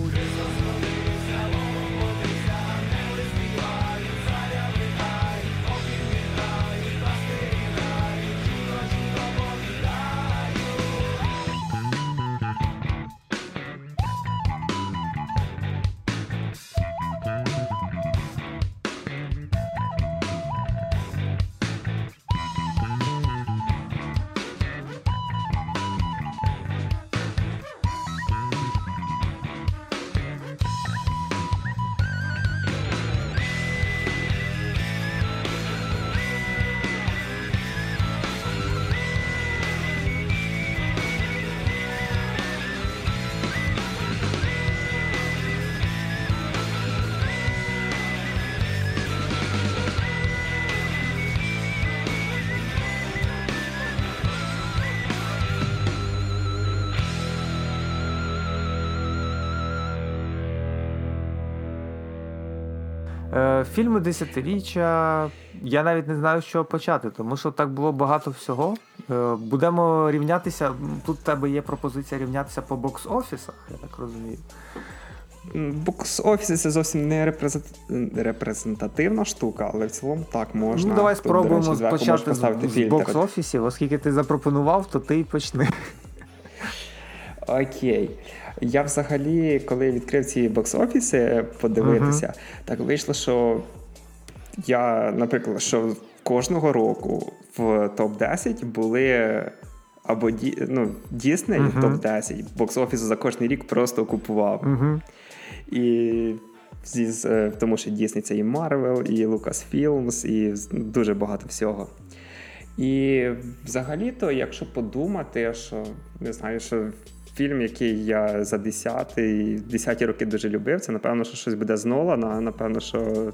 Фільми десятиріччя. Я навіть не знаю, з чого почати, тому що так було багато всього. Е, Будемо рівнятися. Тут в тебе є пропозиція рівнятися по бокс-офісах, я так розумію. Бокс-офіси це зовсім не репрезентативна штука, але в цілому так можна. ну, давай Тут, речі, спробуємо зверху почати з, з бокс-офісів, оскільки ти запропонував, то ти й почни. Окей. Я взагалі, коли відкрив ці бокс-офіси подивитися, так вийшло, що я, наприклад, що кожного року в топ-10 були або Ді, ну, Дісней Мгм. топ-10, бокс-офісу за кожний рік просто окупував. Угу. І зі, е, тому що Дісней це і Marvel, і Lucasfilms, і дуже багато всього. І взагалі-то, якщо подумати, що не знаю, що фільм, який я за 10 10 роки дуже любив, це напевно, що щось буде з Нолана, напевно, що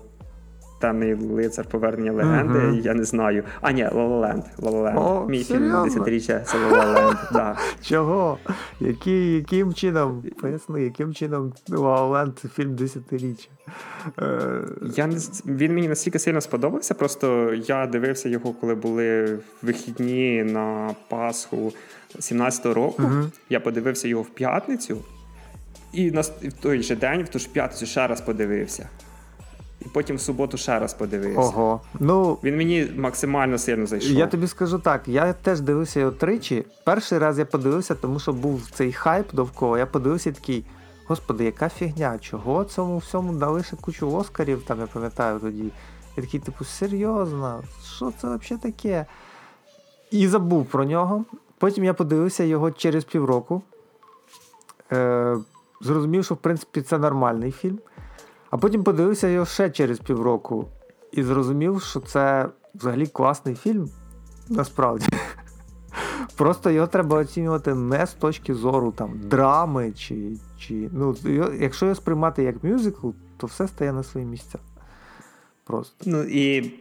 Темний лицар повернення легенди, Мгм. я не знаю. А, ні, Лололенд. Лололенд. Мій фільм серйозно? десятиріччя це Лололенд. *laughs* Да. Чого? Які, яким чином? Поясни, яким чином Лауленд це фільм десятиріччя? Е, Я не він мені настільки сильно сподобався. Просто я дивився його, коли були вихідні на Пасху 17-го року. Мгм. Я подивився його в п'ятницю, і на в той же день, в ту ж п'ятницю, ще раз подивився. І потім в суботу ще раз подивився. Ого. Ну, Він мені максимально сильно зайшов. Я тобі скажу так, я теж дивився його тричі. Перший раз я подивився, тому що був цей хайп довкола. Я подивився такий. Господи, яка фігня? Чого цьому всьому дали ще кучу Оскарів, там я пам'ятаю тоді. Я такий, типу, серйозно, що це взагалі таке? І забув про нього. Потім я подивився його через півроку. Е, зрозумів, що в принципі це нормальний фільм. А потім подивився його ще через півроку і зрозумів, що це взагалі класний фільм. Насправді. *laughs* Просто його треба оцінювати не з точки зору там, драми, чи. чи ну, якщо його сприймати як мюзикл, то все стає на свої місця. Просто. Ну і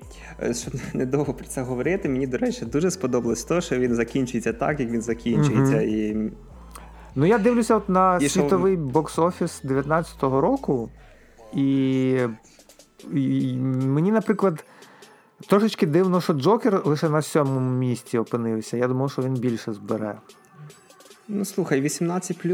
е, щоб *laughs* недовго про це говорити, мені, до речі, дуже сподобалось те, що він закінчується так, як він закінчується. Мгм. І Ну, я дивлюся от на І що- світовий бокс-офіс 19-го року, і, і мені, наприклад, трошечки дивно, що Джокер лише на сьомому місці опинився. Я думав, що він більше збере. Ну, слухай, 18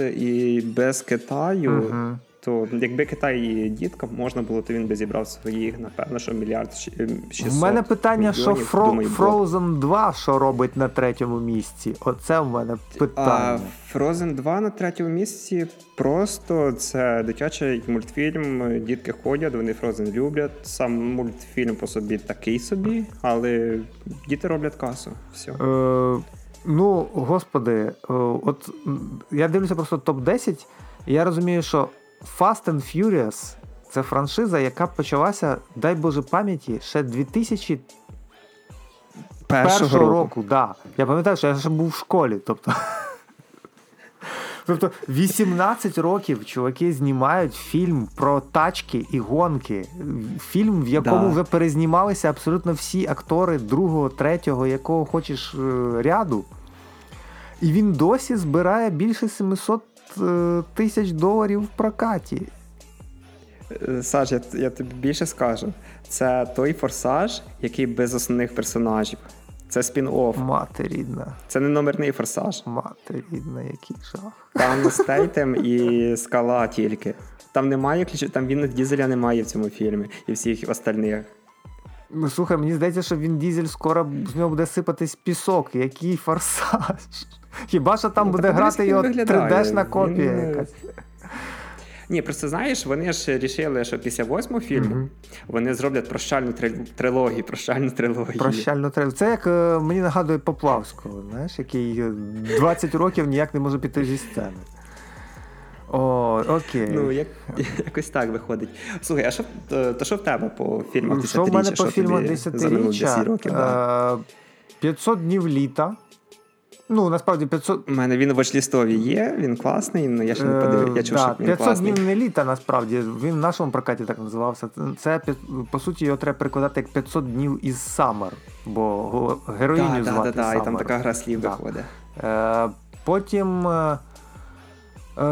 і без Китаю, Мгм. То якби Китай і діткам можна було, то він би зібрав своїх, напевно, що мільярд щ- ем, 600 У мене питання, що Фро... думаю. Frozen 2 що робить на третьому місці? Оце в мене А. Frozen 2 на третьому місці просто це дитячий мультфільм. Дітки ходять, вони Frozen люблять. Сам мультфільм по собі такий собі, але діти роблять касу. Все. Е, ну, господи, е, от я дивлюся просто топ-10, і я розумію, що Fast and Furious це франшиза, яка почалася, дай Боже пам'яті, ще 2001 Першого року. Да. Я пам'ятаю, що я ще був в школі. Тобто, *laughs* тобто 18 років чуваки знімають фільм про тачки і гонки. Фільм, в якому Да. вже перезнімалися абсолютно всі актори другого, третього, якого хочеш е, ряду. І він досі збирає більше 700 е, тисяч доларів в прокаті. Е, Саш, я, я тобі більше скажу. Це той форсаж, який без основних персонажів. Це спін-офф. Мати рідна, Це не номерний форсаж. мати рідна, який жах. Там Стейтем *laughs* і скала тільки. Там немає ключів, там він дізеля немає в цьому фільмі і всіх остальних. Ну, слухай, мені здається, що він дізель скоро з нього буде сипатись пісок. Який форсаж. *laughs* Хіба що там Ну, буде грати його він 3D-шна копія Він, е, якась. Ні, просто знаєш, вони ж рішили, що після восьмого фільму вони зроблять прощальну трилогію, прощальну трилогію. Прощально треба. Це як е, мені нагадує Поплавського, знаєш, який е, 20 років ніяк не може піти зі сцени. О, окей. Ну, як, *laughs* якось так виходить. Слухай, а що, е, то що в тебе по фільмах Що в мене по фільмах тобі за минулі 10 десятиріччя? років? Да. Е, 500 днів літа. Ну, насправді 500. У мене він в очлістові є, він класний, але я ще не подивив, я чув, Е, що да, він 500 класний. днів не літа, насправді. Він в нашому прокаті так називався. Це по суті його треба перекладати як 500 днів із Саммер, бо героїню Так, так, звати так, і там така гра слів Да. виходить. Е, потім. Е,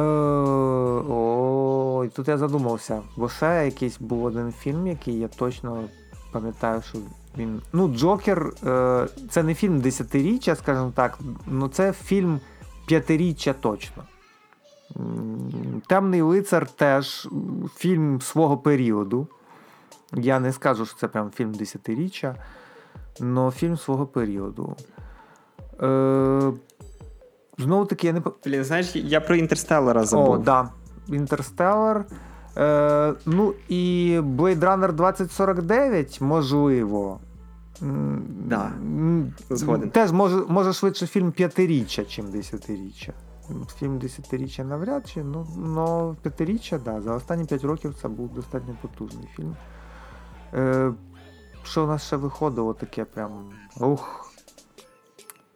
ой, тут я задумався. Бо ще якийсь був один фільм, який я точно пам'ятаю, що він. Ну, Джокер е, це не фільм десятиріччя, скажімо так, ну це фільм п'ятиріччя точно. Темний лицар теж фільм свого періоду. Я не скажу, що це прям фільм десятиріччя, але фільм свого періоду. Е, Знову таки, я не Блін, знаєш, я про інтерстеллара забув. О, да. Інтерстеллар. Е, ну і Blade Runner 2049, можливо. Да. Згоден. Теж може, може швидше фільм п'ятиріччя, чим десятиріччя. Фільм десятиріччя навряд чи, ну, но п'ятиріччя, да. За останні п'ять років це був достатньо потужний фільм. Е, що у нас ще виходило таке прям. Ух.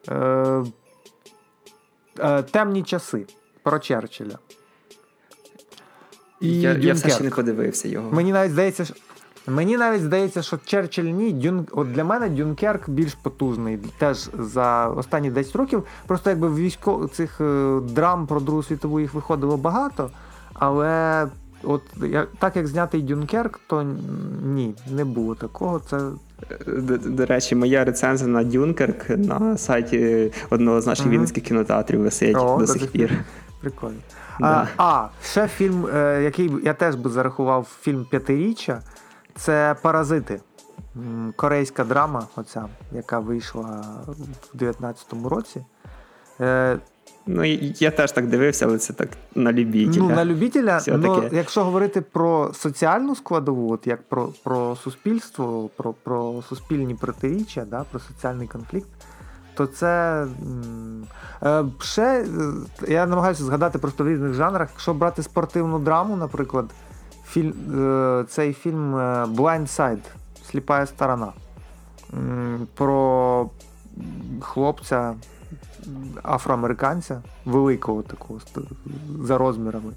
Е, Темні часи про Черчилля. І я, я все ще не подивився його. Мені навіть здається, що. Мені навіть здається, що Черчилль ні. Дюн... От для мене Дюнкерк більш потужний. Теж за останні 10 років. Просто якби в військо цих е, драм про Другу світову їх виходило багато. Але от так як знятий Дюнкерк, то ні, не було такого. Це До, до речі, моя рецензія на Дюнкерк на сайті одного з наших Мгм. вінницьких кінотеатрів висить О, до сих пір. прикольно. Да. А, а, ще фільм, е, який я теж би зарахував фільм п'ятиріччя, це Паразити. Корейська драма, оця, яка вийшла в 19-му році. Ну, я теж так дивився, але це так на любителя. Ну, на любителя, Все ну, якщо говорити про соціальну складову, от як про, про суспільство, про, про суспільні протиріччя, да, про соціальний конфлікт, то це м, е, ще е, я намагаюся згадати просто в різних жанрах. Якщо брати спортивну драму, наприклад, фільм, е, цей фільм е, Blind Side, Сліпая сторона. М, Про хлопця афроамериканця, великого такого за розмірами,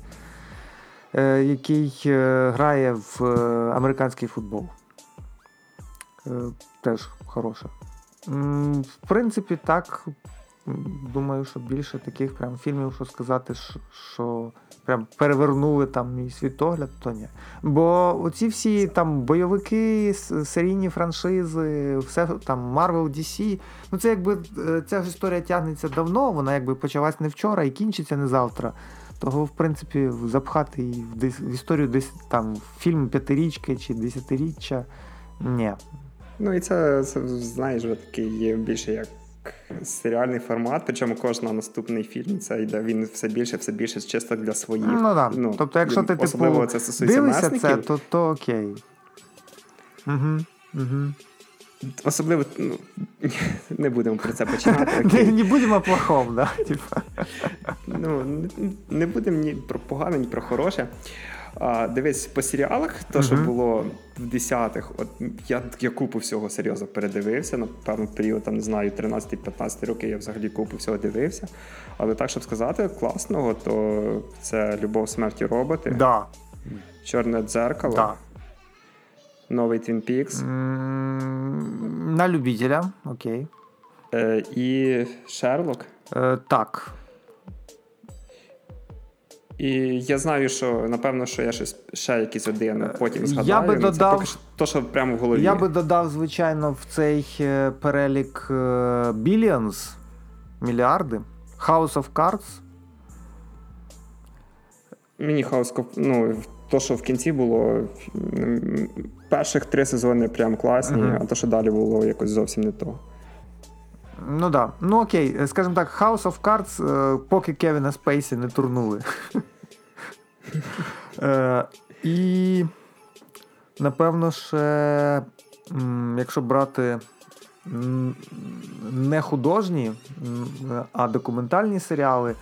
е, який е, грає в е, американський футбол. Теж хороша. В принципі, так. Думаю, що більше таких прям фільмів, що сказати, що, що прям перевернули там мій світогляд, то ні. Бо оці всі там бойовики, серійні франшизи, все там Marvel, DC, ну це якби е, ця ж історія тягнеться давно, вона якби почалась не вчора і кінчиться не завтра. Того, в принципі, запхати її в, історію десь там фільм п'ятирічки чи десятиріччя. Ні. Ну і це, це знаєш, такий більше як серіальний формат, причому кожен наступний фільм це йде він все більше, все більше чисто для своїх. Ну так. тобто, якщо ти типу, це дивишся це, то, то окей. Угу. Угу. особливо ну, *laughs* не будемо про це починати. *laughs* окей. Не, не будемо плохом, да? Типа. Ну, не- не будемо ні про погане, ні про хороше. А, дивись, по серіалах, то, що Мгм. було в 10-х, от я, я купу всього серйозно передивився. На певний період, там, не знаю, 13-15 років я взагалі купу всього дивився. Але так, щоб сказати, класного, то це Любов, смерті роботи, Да. Чорне дзеркало, Да. новий Twin Peaks На любителя, окей. е, і Шерлок. Е, так. І я знаю, що напевно, що я щось ще якийсь один потім Я би Ну, додав- поки що то, що прямо в голові. Я би додав, звичайно, в цей е, перелік е, Billions, мільярди, House of Cards. Мені хаос ну, то, що в кінці було. Перших три сезони прям класні, Мгм. а то, що далі було якось зовсім не то. Ну да. Ну окей, е, скажімо так, House of Cards, е, поки Кевіна Спейсі не турнули. *laughs* Е, І напевно, ще, якщо брати не художні, а документальні серіали,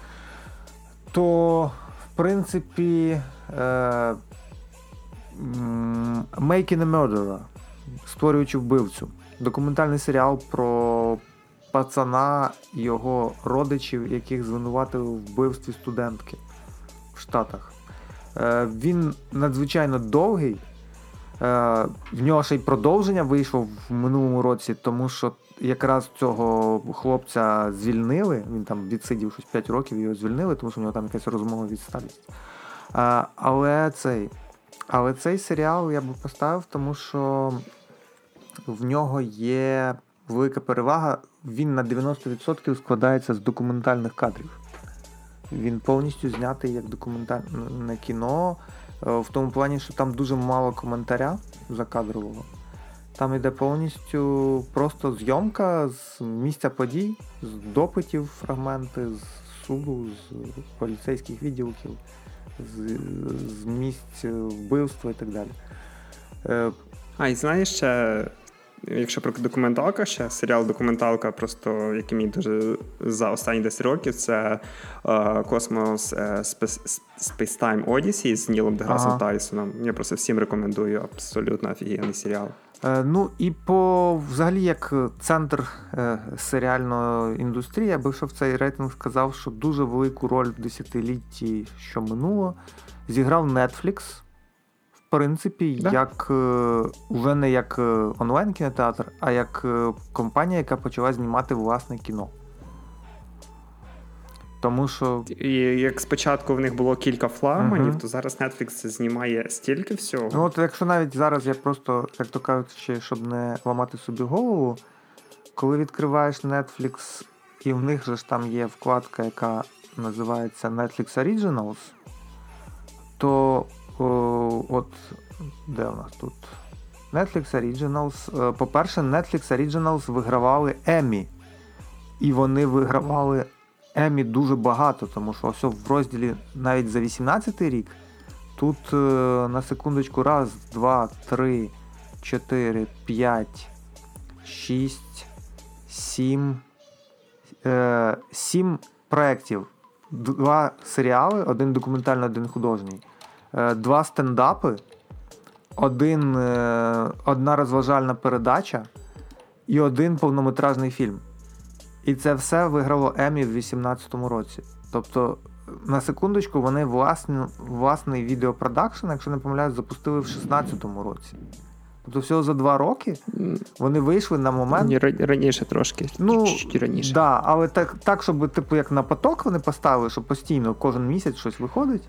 то в принципі Making a Murderer, створюючи вбивцю. Документальний серіал про пацана його родичів, яких звинуватили в вбивстві студентки в Штатах. Е, Він надзвичайно довгий. Е, В нього ще й продовження вийшло в минулому році, тому що якраз цього хлопця звільнили. Він там відсидів щось 5 років, його звільнили, тому що в нього там якась розмова відсталість. Е, Але цей, але цей серіал я би поставив, тому що в нього є велика перевага. Він на 90% складається з документальних кадрів. Він повністю знятий як документальне кіно, е, в тому плані, що там дуже мало коментаря закадрового. Там йде повністю просто зйомка з місця подій, з допитів, фрагменти, з суду, з поліцейських відділків, з, з місць вбивства і так далі. Е, А, і знаєш ще, якщо про документалка ще, серіал документалка, просто який мені дуже за останні 10 років, це е, Космос е, Space, Time Odyssey з Нілом Деграсом Ага. Тайсоном. Я просто всім рекомендую абсолютно офігенний серіал. Е, Ну і по взагалі, як центр е, серіальної індустрії, я би ще в цей рейтинг сказав, що дуже велику роль в десятилітті, що минуло, зіграв Netflix. Принципі, Да. як е, вже не як е, онлайн-кінотеатр, а як е, компанія, яка почала знімати власне кіно. Тому що І як спочатку в них було кілька флагманів, Мгм. то зараз Netflix знімає стільки всього. Ну, от якщо навіть зараз я просто, як то кажуть, щоб не ламати собі голову, коли відкриваєш Netflix, і в них же ж там є вкладка, яка називається Netflix Originals, то от де у нас тут? Netflix Originals. Е, По-перше, Netflix Originals вигравали Еммі. І вони вигравали Еммі дуже багато, тому що ось в розділі навіть за 18 рік Тут е, на секундочку раз, два, три, чотири, п'ять, шість, сім. Е, сім проєктів. Два серіали, один документальний, один художній. Е, два стендапи, один, е, одна розважальна передача і один повнометражний фільм. І це все виграло Емі в 2018 році. Тобто на секундочку, вони власні, власний відеопродакшн, якщо не помиляюсь, запустили в 16-му році. Тобто всього за два роки вони вийшли на момент. Раніше трошки, Ну, раніше. Да, але так, так, щоб типу, як на поток вони поставили, що постійно кожен місяць щось виходить,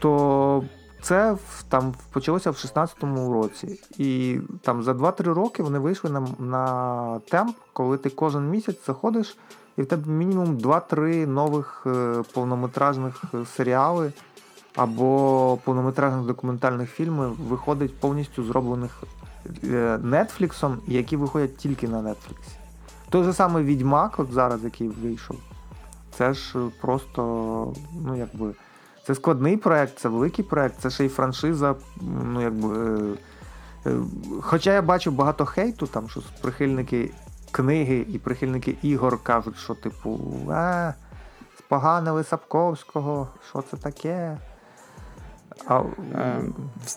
то це там почалося в 16-му році. І там за 2-3 роки вони вийшли на, на темп, коли ти кожен місяць заходиш, і в тебе мінімум 2-3 нових е, повнометражних е, серіали або повнометражних документальних фільмів виходить повністю зроблених е, Нетфліксом, які виходять тільки на Нетфліксі. Той же самий Відьмак, от зараз, який вийшов, це ж е, просто, ну якби. Це складний проект, це великий проект, це ще й франшиза. Ну, якби. Е, е, хоча я бачу багато хейту, там, що прихильники книги і прихильники ігор кажуть, що, типу, а, споганили Сапковського, що це таке? А, Е,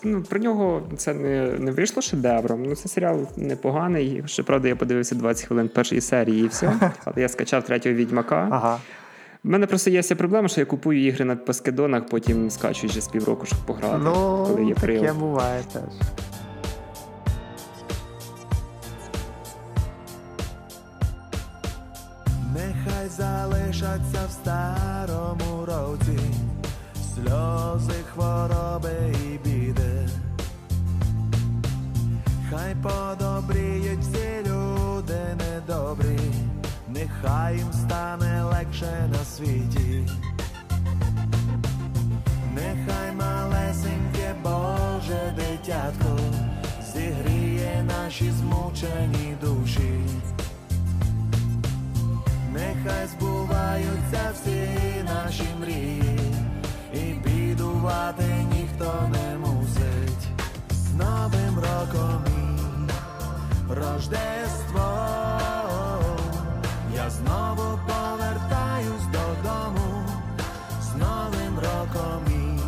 ну, про нього це не, не вийшло шедевром. Ну, це серіал непоганий. Щоправда, я подивився 20 хвилин першої серії і все. *laughs* Але я скачав третього відьмака. ага. У мене просто є ця проблема, що я купую ігри на паскедонах, потім скачую вже з півроку, щоб пограти, Ну, коли є таке буває теж. Нехай залишаться в старому році сльози, хвороби і біди. Хай подобріють всі люди недобрі, нехай їм стане легше на світі. Нехай малесеньке Боже дитятко зігріє наші змучені душі. Нехай збуваються всі наші мрії, і бідувати ніхто не мусить. З Новим роком Рождество. Я знову повертаюсь додому з Новим роком і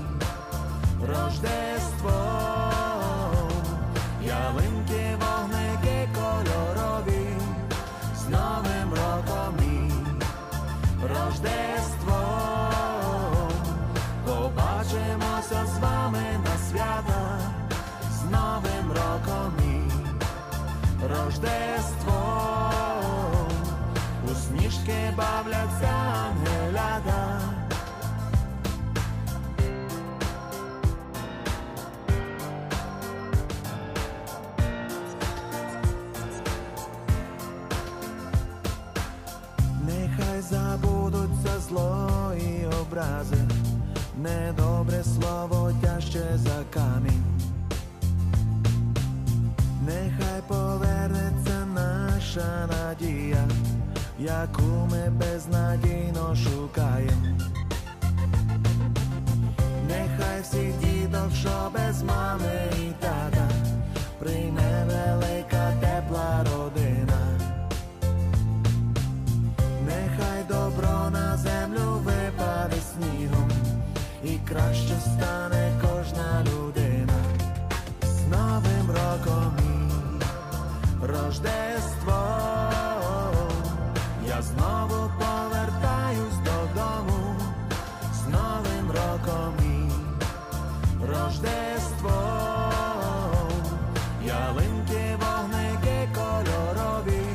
Рождество. Ялинки, вогники кольорові з Новим роком і Рождество. Побачимося з вами на свята з Новим роком і Рождество. Усмішки бавляться ангеляда. Нехай забудуться зло і образи, недобре слово тяжче за камінь. Нехай повернеться наша надія, яку ми безнадійно шукаємо. Нехай всіх діток, що без мами і тата, прийме велика тепла родина. Нехай добро на землю випаде снігом, і краще стане кожна людина. З Новим роком і Рождество. Знову повертаюсь додому з Новим роком і Рождество. Ялинки, вогники кольорові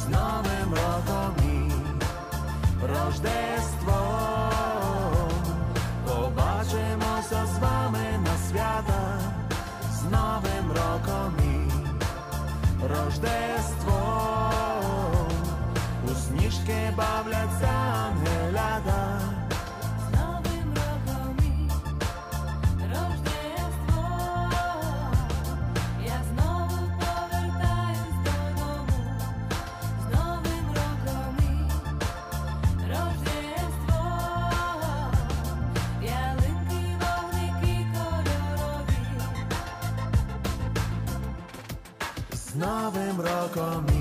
з Новим роком і Рождество. Побачимося з вами на свята з Новим роком і Рождество. Усмішки бавляться ангеляда. З Новим роком і Рождество. Я знову повертаюсь додому. З Новим роком і Рождество. Ялинки, вогники кольорові. З Новим роком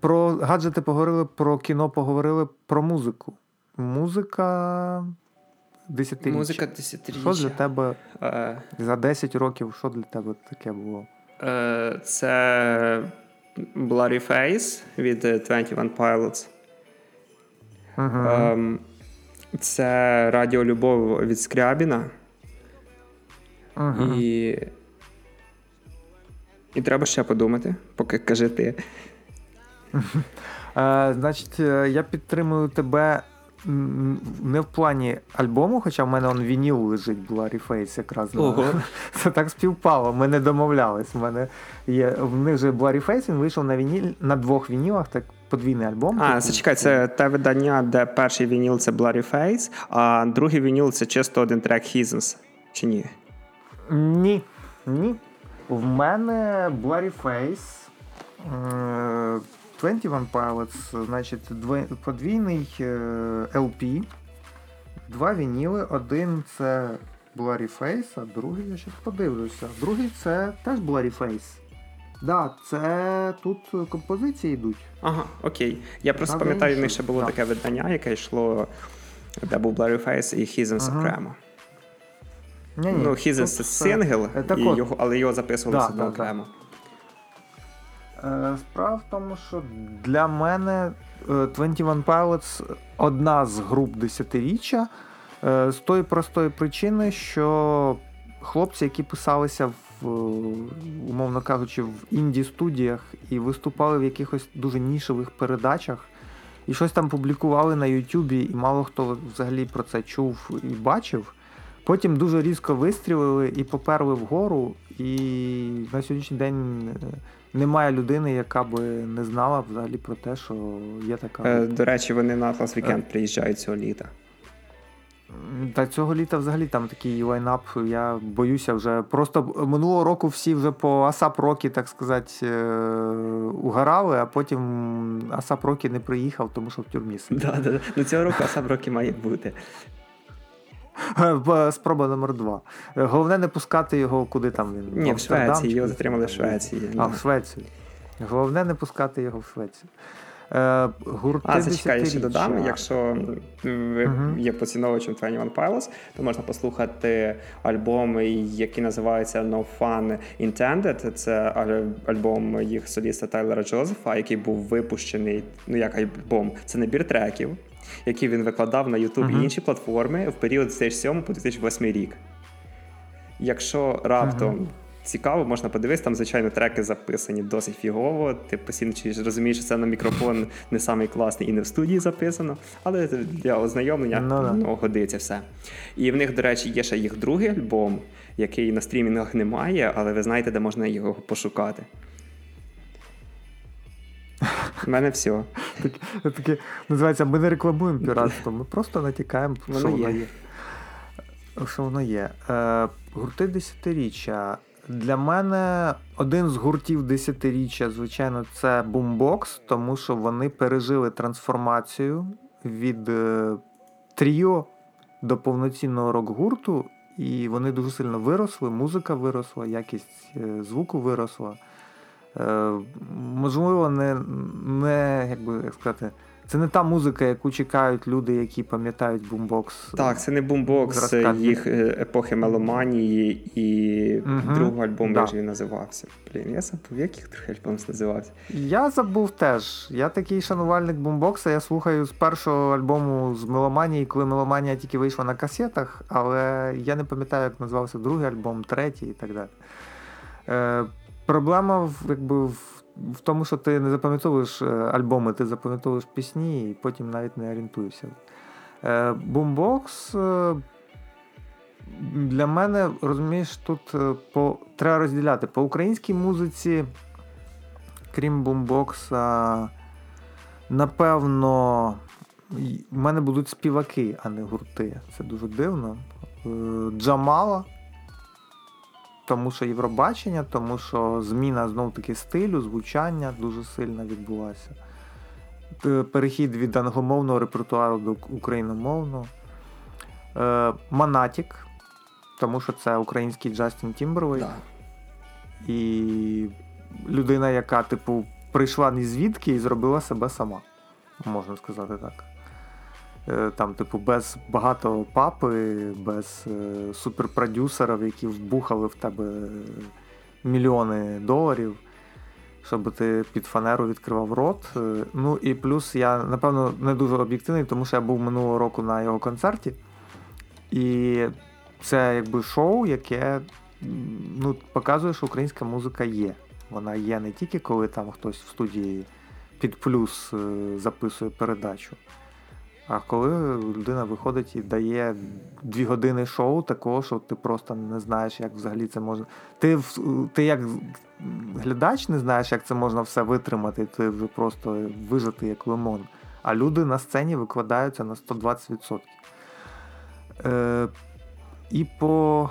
Про гаджети поговорили, про кіно поговорили, про музику. Музика десятиріччя. Музика Що для тебе Е, за 10 років, що для тебе таке було? е, Це Bloody Face від е, 21 Pilots. Угу. Ем, Це Радіо Любов від Скрябіна. Угу. І. І треба ще подумати, поки кажи ти. Е, значить, е, я підтримую тебе не в плані альбому, хоча в мене он вініл лежить Blurry Face якраз. Ого. *laughs* Це так співпало, ми не домовлялись. В мене є в них же Blurry Face, він вийшов на вініль на двох вінілах, так подвійний альбом. А, типу. це чекай, це те видання, де перший вініл це Blurry Face, а другий вініл це чисто один трек Heathens. Чи ні? Ні. Ні. В мене Blurry Face. Е, 21 Pilots, значить, подвійний е, LP. Два вініли. Один це Blurry Face, а другий я ще подивлюся. Другий це теж Blurry Face. Да, це тут композиції йдуть. Ага, окей. Я просто пам'ятаю, в них ще було Так. таке видання, яке йшло, де був Blurry Face і Heathens Ага. окремо. Ні-ні, Ну, His тут це сингл, Е, і його, але його записували Да, да, да. окремо. Е, Справа в тому, що для мене е, 21 Pilots одна з груп десятиріччя е, з тої простої причини, що хлопці, які писалися в, е, умовно кажучи, в інді-студіях і виступали в якихось дуже нішевих передачах, і щось там публікували на Ютубі, і мало хто взагалі про це чув і бачив. Потім дуже різко вистрілили і поперли вгору, і на сьогоднішній день е, немає людини, яка би не знала взагалі про те, що є така. Е, До речі, вони на Atlas Weekend приїжджають цього літа. Та цього літа взагалі там такий лайнап, я боюся вже. Просто минулого року всі вже по Асап Рокі, так сказати, е, угорали, а потім Асап Рокі не приїхав, тому що в тюрмі сидів. Да, да, да. Ну цього року Асап Рокі має бути. *laughs* Спроба номер два. Головне не пускати його куди там він. Ні, в Швеції, його затримали в. Швеції. А, в Швецію. Головне не пускати його в Швецію. Е, гурти А, зачекай, я ще додам. Якщо ви Мгм. є поціновувачем 21 Pilots, то можна послухати альбом, який називається No Fun Intended. Це альбом їх соліста Тайлера Джозефа, який був випущений, ну як альбом, це набір треків, який він викладав на YouTube Мгм. і інші платформи в період з 2007 по 2008 рік. Якщо раптом цікаво, можна подивитися, там, звичайно, треки записані досить фігово. Ти постійно розумієш, що це на мікрофон *laughs* не самий класний і не в студії записано, але для ознайомлення Ну да. ну, годиться все. І в них, до речі, є ще їх другий альбом, який на стрімінгах немає, але ви знаєте, де можна його пошукати. У мене все. Таке називається ми не рекламуємо піратство, ми просто натякаємо, Воно що воно є. є. Що воно є. Е, гурти десятиріччя. Для мене один з гуртів десятиріччя, звичайно, це Boombox, тому що вони пережили трансформацію від е, тріо до повноцінного рок-гурту, і вони дуже сильно виросли, музика виросла, якість е, звуку виросла. Е, можливо, не, не як би як сказати, це не та музика, яку чекають люди, які пам'ятають бумбокс. Так, це не бумбокс їх е, епохи меломанії і Мгм. другого альбому, Да. як він називався. Блін, я забув, як їх другий альбом називався. Я забув теж. Я такий шанувальник бумбокса. Я слухаю з першого альбому з Меломанії, коли Меломанія тільки вийшла на касетах, але я не пам'ятаю, як називався другий альбом, третій і так далі. Е, проблема в, якби, в, в тому, що ти не запам'ятовуєш е, альбоми, ти запам'ятовуєш пісні і потім навіть не орієнтуєшся. Е, бумбокс. Е, для мене, розумієш, тут е, по, треба розділяти. По українській музиці крім бумбокса, напевно, в мене будуть співаки, а не гурти. Це дуже дивно. Е, Джамала, тому що Євробачення, тому що зміна знов таки стилю, звучання дуже сильно відбулася. Перехід від англомовного репертуару до україномовного. Е, Манатік, тому що це український Джастін Тімберлейк. Да. І людина, яка, типу, прийшла ні звідки і зробила себе сама, можна сказати так. Е, Там, типу, без багато папи, без е, суперпродюсерів, які вбухали в тебе мільйони доларів, щоб ти під фанеру відкривав рот. Е, Ну і плюс я, напевно, не дуже об'єктивний, тому що я був минулого року на його концерті. І це якби шоу, яке ну, показує, що українська музика є. Вона є не тільки коли там хтось в студії під плюс записує передачу, а коли людина виходить і дає дві години шоу такого, що ти просто не знаєш, як взагалі це можна. Ти, ти як глядач не знаєш, як це можна все витримати, ти вже просто вижатий як лимон. А люди на сцені викладаються на 120%. Е, і по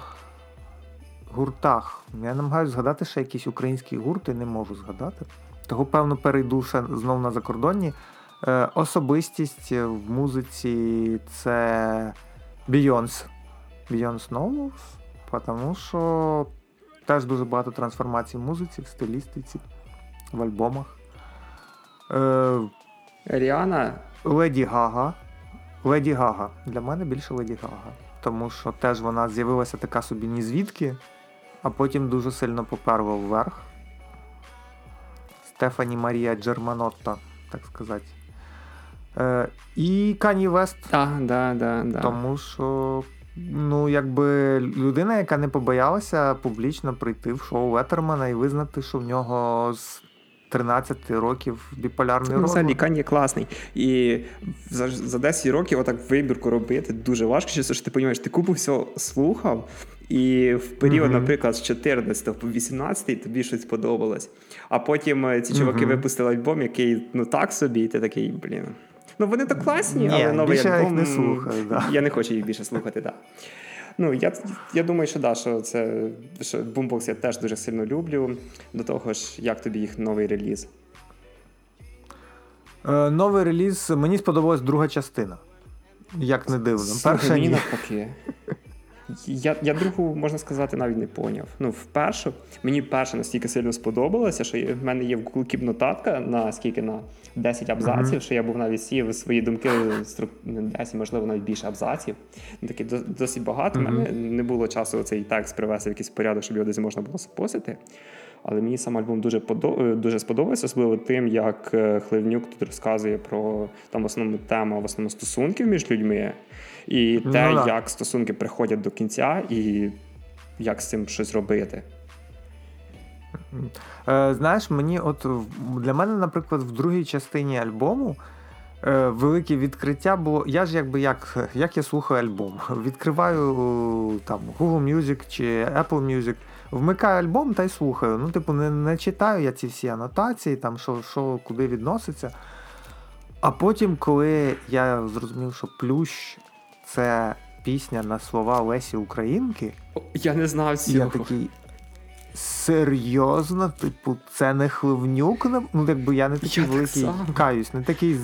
гуртах. Я намагаюся згадати ще якісь українські гурти, не можу згадати. Того, певно, перейду ще знов на закордонні. Е, особистість в музиці це Beyoncé. Beyoncé Knowles, тому що теж дуже багато трансформацій в музиці, в стилістиці, в альбомах. Е, Ріана, Леді Гага. Леді Гага. Для мене більше Леді Гага. Тому що теж вона з'явилася така собі ні звідки, а потім дуже сильно поперла вверх. Стефані Марія Джерманотта, так сказати. Е, і Кані Вест, Так, да, да, да. тому що, ну, якби людина, яка не побоялася публічно прийти в шоу Ветермана і визнати, що в нього з 13 років біполярний Ну, взагалі. Кані класний. І за, за 10 років отак вибірку робити дуже важко, що ти розумієш, ти купу всього слухав, і в період, Мгм. наприклад, з 14 по 18 тобі щось сподобалось. А потім е, ці чуваки Мгм. випустили альбом, який ну так собі, і ти такий, блін. Ну вони так класні, Ні, але новий більше я їх не слухаю, да. Я не хочу їх більше слухати, так. Да. Ну, я, я думаю, що да, що це що Boombox я теж дуже сильно люблю. До того ж, як тобі їх новий реліз. Е, новий реліз, мені сподобалась друга частина. Як не дивно. Слухай, Перша мені ні. навпаки. Я, я другу, можна сказати, навіть не поняв. Ну, вперше, мені перша настільки сильно сподобалася, що в мене є в Google Keep нотатка на скільки на 10 абзаців, Мгм. що я був навіть сів свої думки стру- не 10, можливо, навіть більше абзаців. Ну, Такі до- досить багато. У Мгм. мене не було часу цей текст привести в якийсь порядок, щоб його десь можна було запостити. Але мені сам альбом дуже подо- дуже сподобався, особливо тим, як е, Хливнюк тут розказує про там в основному тема в основному стосунків між людьми, і Ну те, да. як стосунки приходять до кінця, і як з цим щось робити. Е, знаєш, мені от для мене, наприклад, в другій частині альбому е, велике відкриття було. Я ж якби як, як я слухаю альбом. *laughs* Відкриваю там Google Music чи Apple Music, вмикаю альбом та й слухаю. Ну, типу, не, не читаю я ці всі анотації, там що, що куди відноситься. А потім, коли я зрозумів, що плющ це пісня на слова Лесі Українки. Я не знав цього. я такий. Серйозно, типу, це не хливнюк. Ну, якби я не такий Я великий само. каюсь, не такий.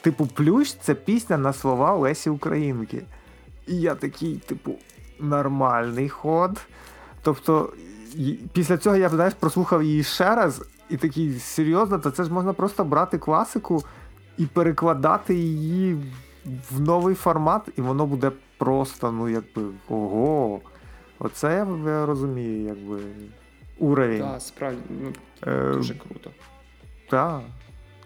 Типу, плющ це пісня на слова Лесі Українки. І я такий, типу, нормальний ход. Тобто, після цього я знаєш, прослухав її ще раз, і такий серйозно, то це ж можна просто брати класику і перекладати її в новий формат, і воно буде просто, ну, якби, ого. Оце я, я розумію, якби уровень. Так, справді ну, Е, дуже круто. Так,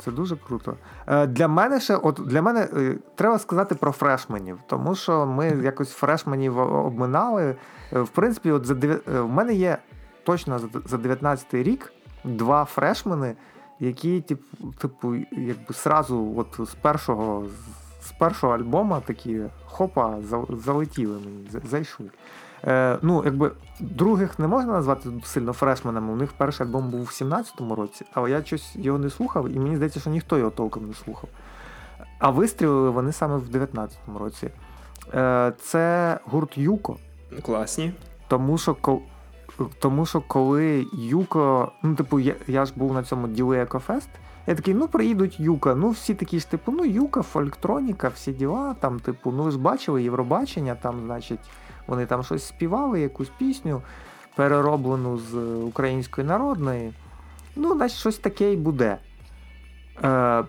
це дуже круто. Е, для мене ще, от для мене е, треба сказати про фрешменів, тому що ми якось фрешменів обминали. Е, в принципі, от за в мене є точно за, за 19 рік два фрешмени, які, типу, типу, якби сразу, от з першого, з першого альбома такі хопа, залетіли мені, зайшли. Е, ну, якби других не можна назвати сильно фрешменами. У них перший альбом був в 17-му році, але я щось його не слухав, і мені здається, що ніхто його толком не слухав. А вистрілили вони саме в 19-му році. Е, це гурт Юко. Класні. Тому що, тому що коли Юко, ну, типу, я, я ж був на цьому ділі Екофест, я такий, ну приїдуть Юка. Ну, всі такі ж, типу, ну, Юка, фольктроніка, всі діла, там, типу, ну ви ж бачили Євробачення, там, значить, вони там щось співали, якусь пісню, перероблену з української народної. Ну, значить, щось таке і буде. Е,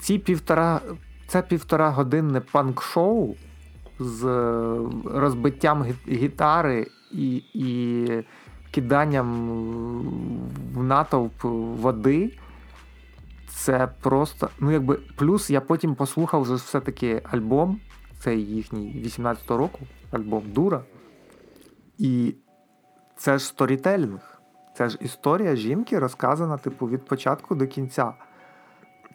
ці півтора, це півтора годинне панк-шоу з е, розбиттям гітари і, і киданням в натовп води. Це просто. Ну, якби. Плюс я потім послухав вже все-таки альбом, цей їхній 18-го року, альбом Дура. І це ж сторітелінг. Це ж історія жінки розказана, типу, від початку до кінця.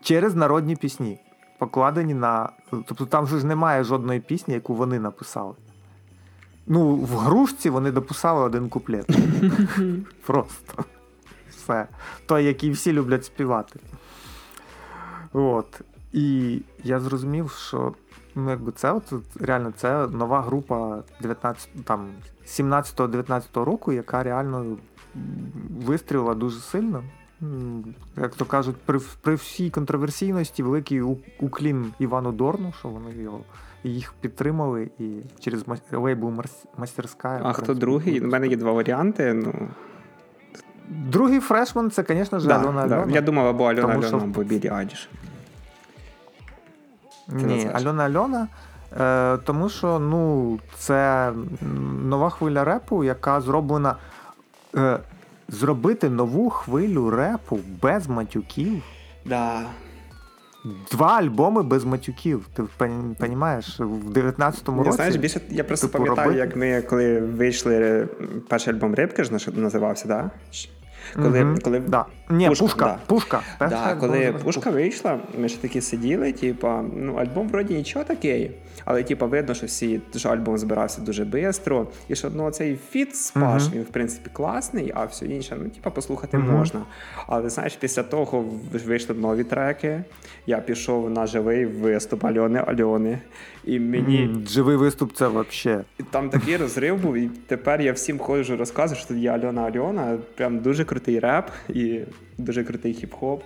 Через народні пісні, покладені на. Тобто там ж немає жодної пісні, яку вони написали. Ну, в грушці вони дописали один куплет. *laughs* Просто. Все. Той, який всі люблять співати. От. І я зрозумів, що ну, якби це от, реально це нова група 19, там, 17-19 року, яка реально вистрілила дуже сильно. Як то кажуть, при, при всій контроверсійності великий уклін Івану Дорну, що вони його їх підтримали і через лейбл мастерська. А хто другий? У мене є два варіанти. Ну, Другий фрешман це, звісно ж, да, Альона да. Альона. Я думав, або Альона Тому Альона, або Білі Айліш. Ні. Альона Альона. Е, тому що ну, це нова хвиля репу, яка зроблена. Е, зробити нову хвилю репу без матюків. Да. Два альбоми без матюків. Ти розумієш, в 19-му Я році. знаєш, більше я просто типу, пам'ятаю, робити- як ми коли вийшли е, перший альбом Рибки ж називався, да? Щ- Коли, Мгм. коли Да. Ні, Пушка, пушка. да. Пушка. Да, коли пушка вийшла, ми ж такі сиділи, типа, ну, альбом вроді нічого такий, але типа видно, що всі що альбом збирався дуже швидко, і що ну, цей фіт з Паш, він в принципі класний, а все інше, ну, типа, послухати Мгм. можна. Але знаєш, після того вийшли нові треки. Я пішов на живий виступ Альони Альони. І мені М, Живий виступ це і Там такий розрив був, і тепер я всім ходжу розказую, що тут є Альона Альона. Прям дуже крутий реп і дуже крутий хіп-хоп.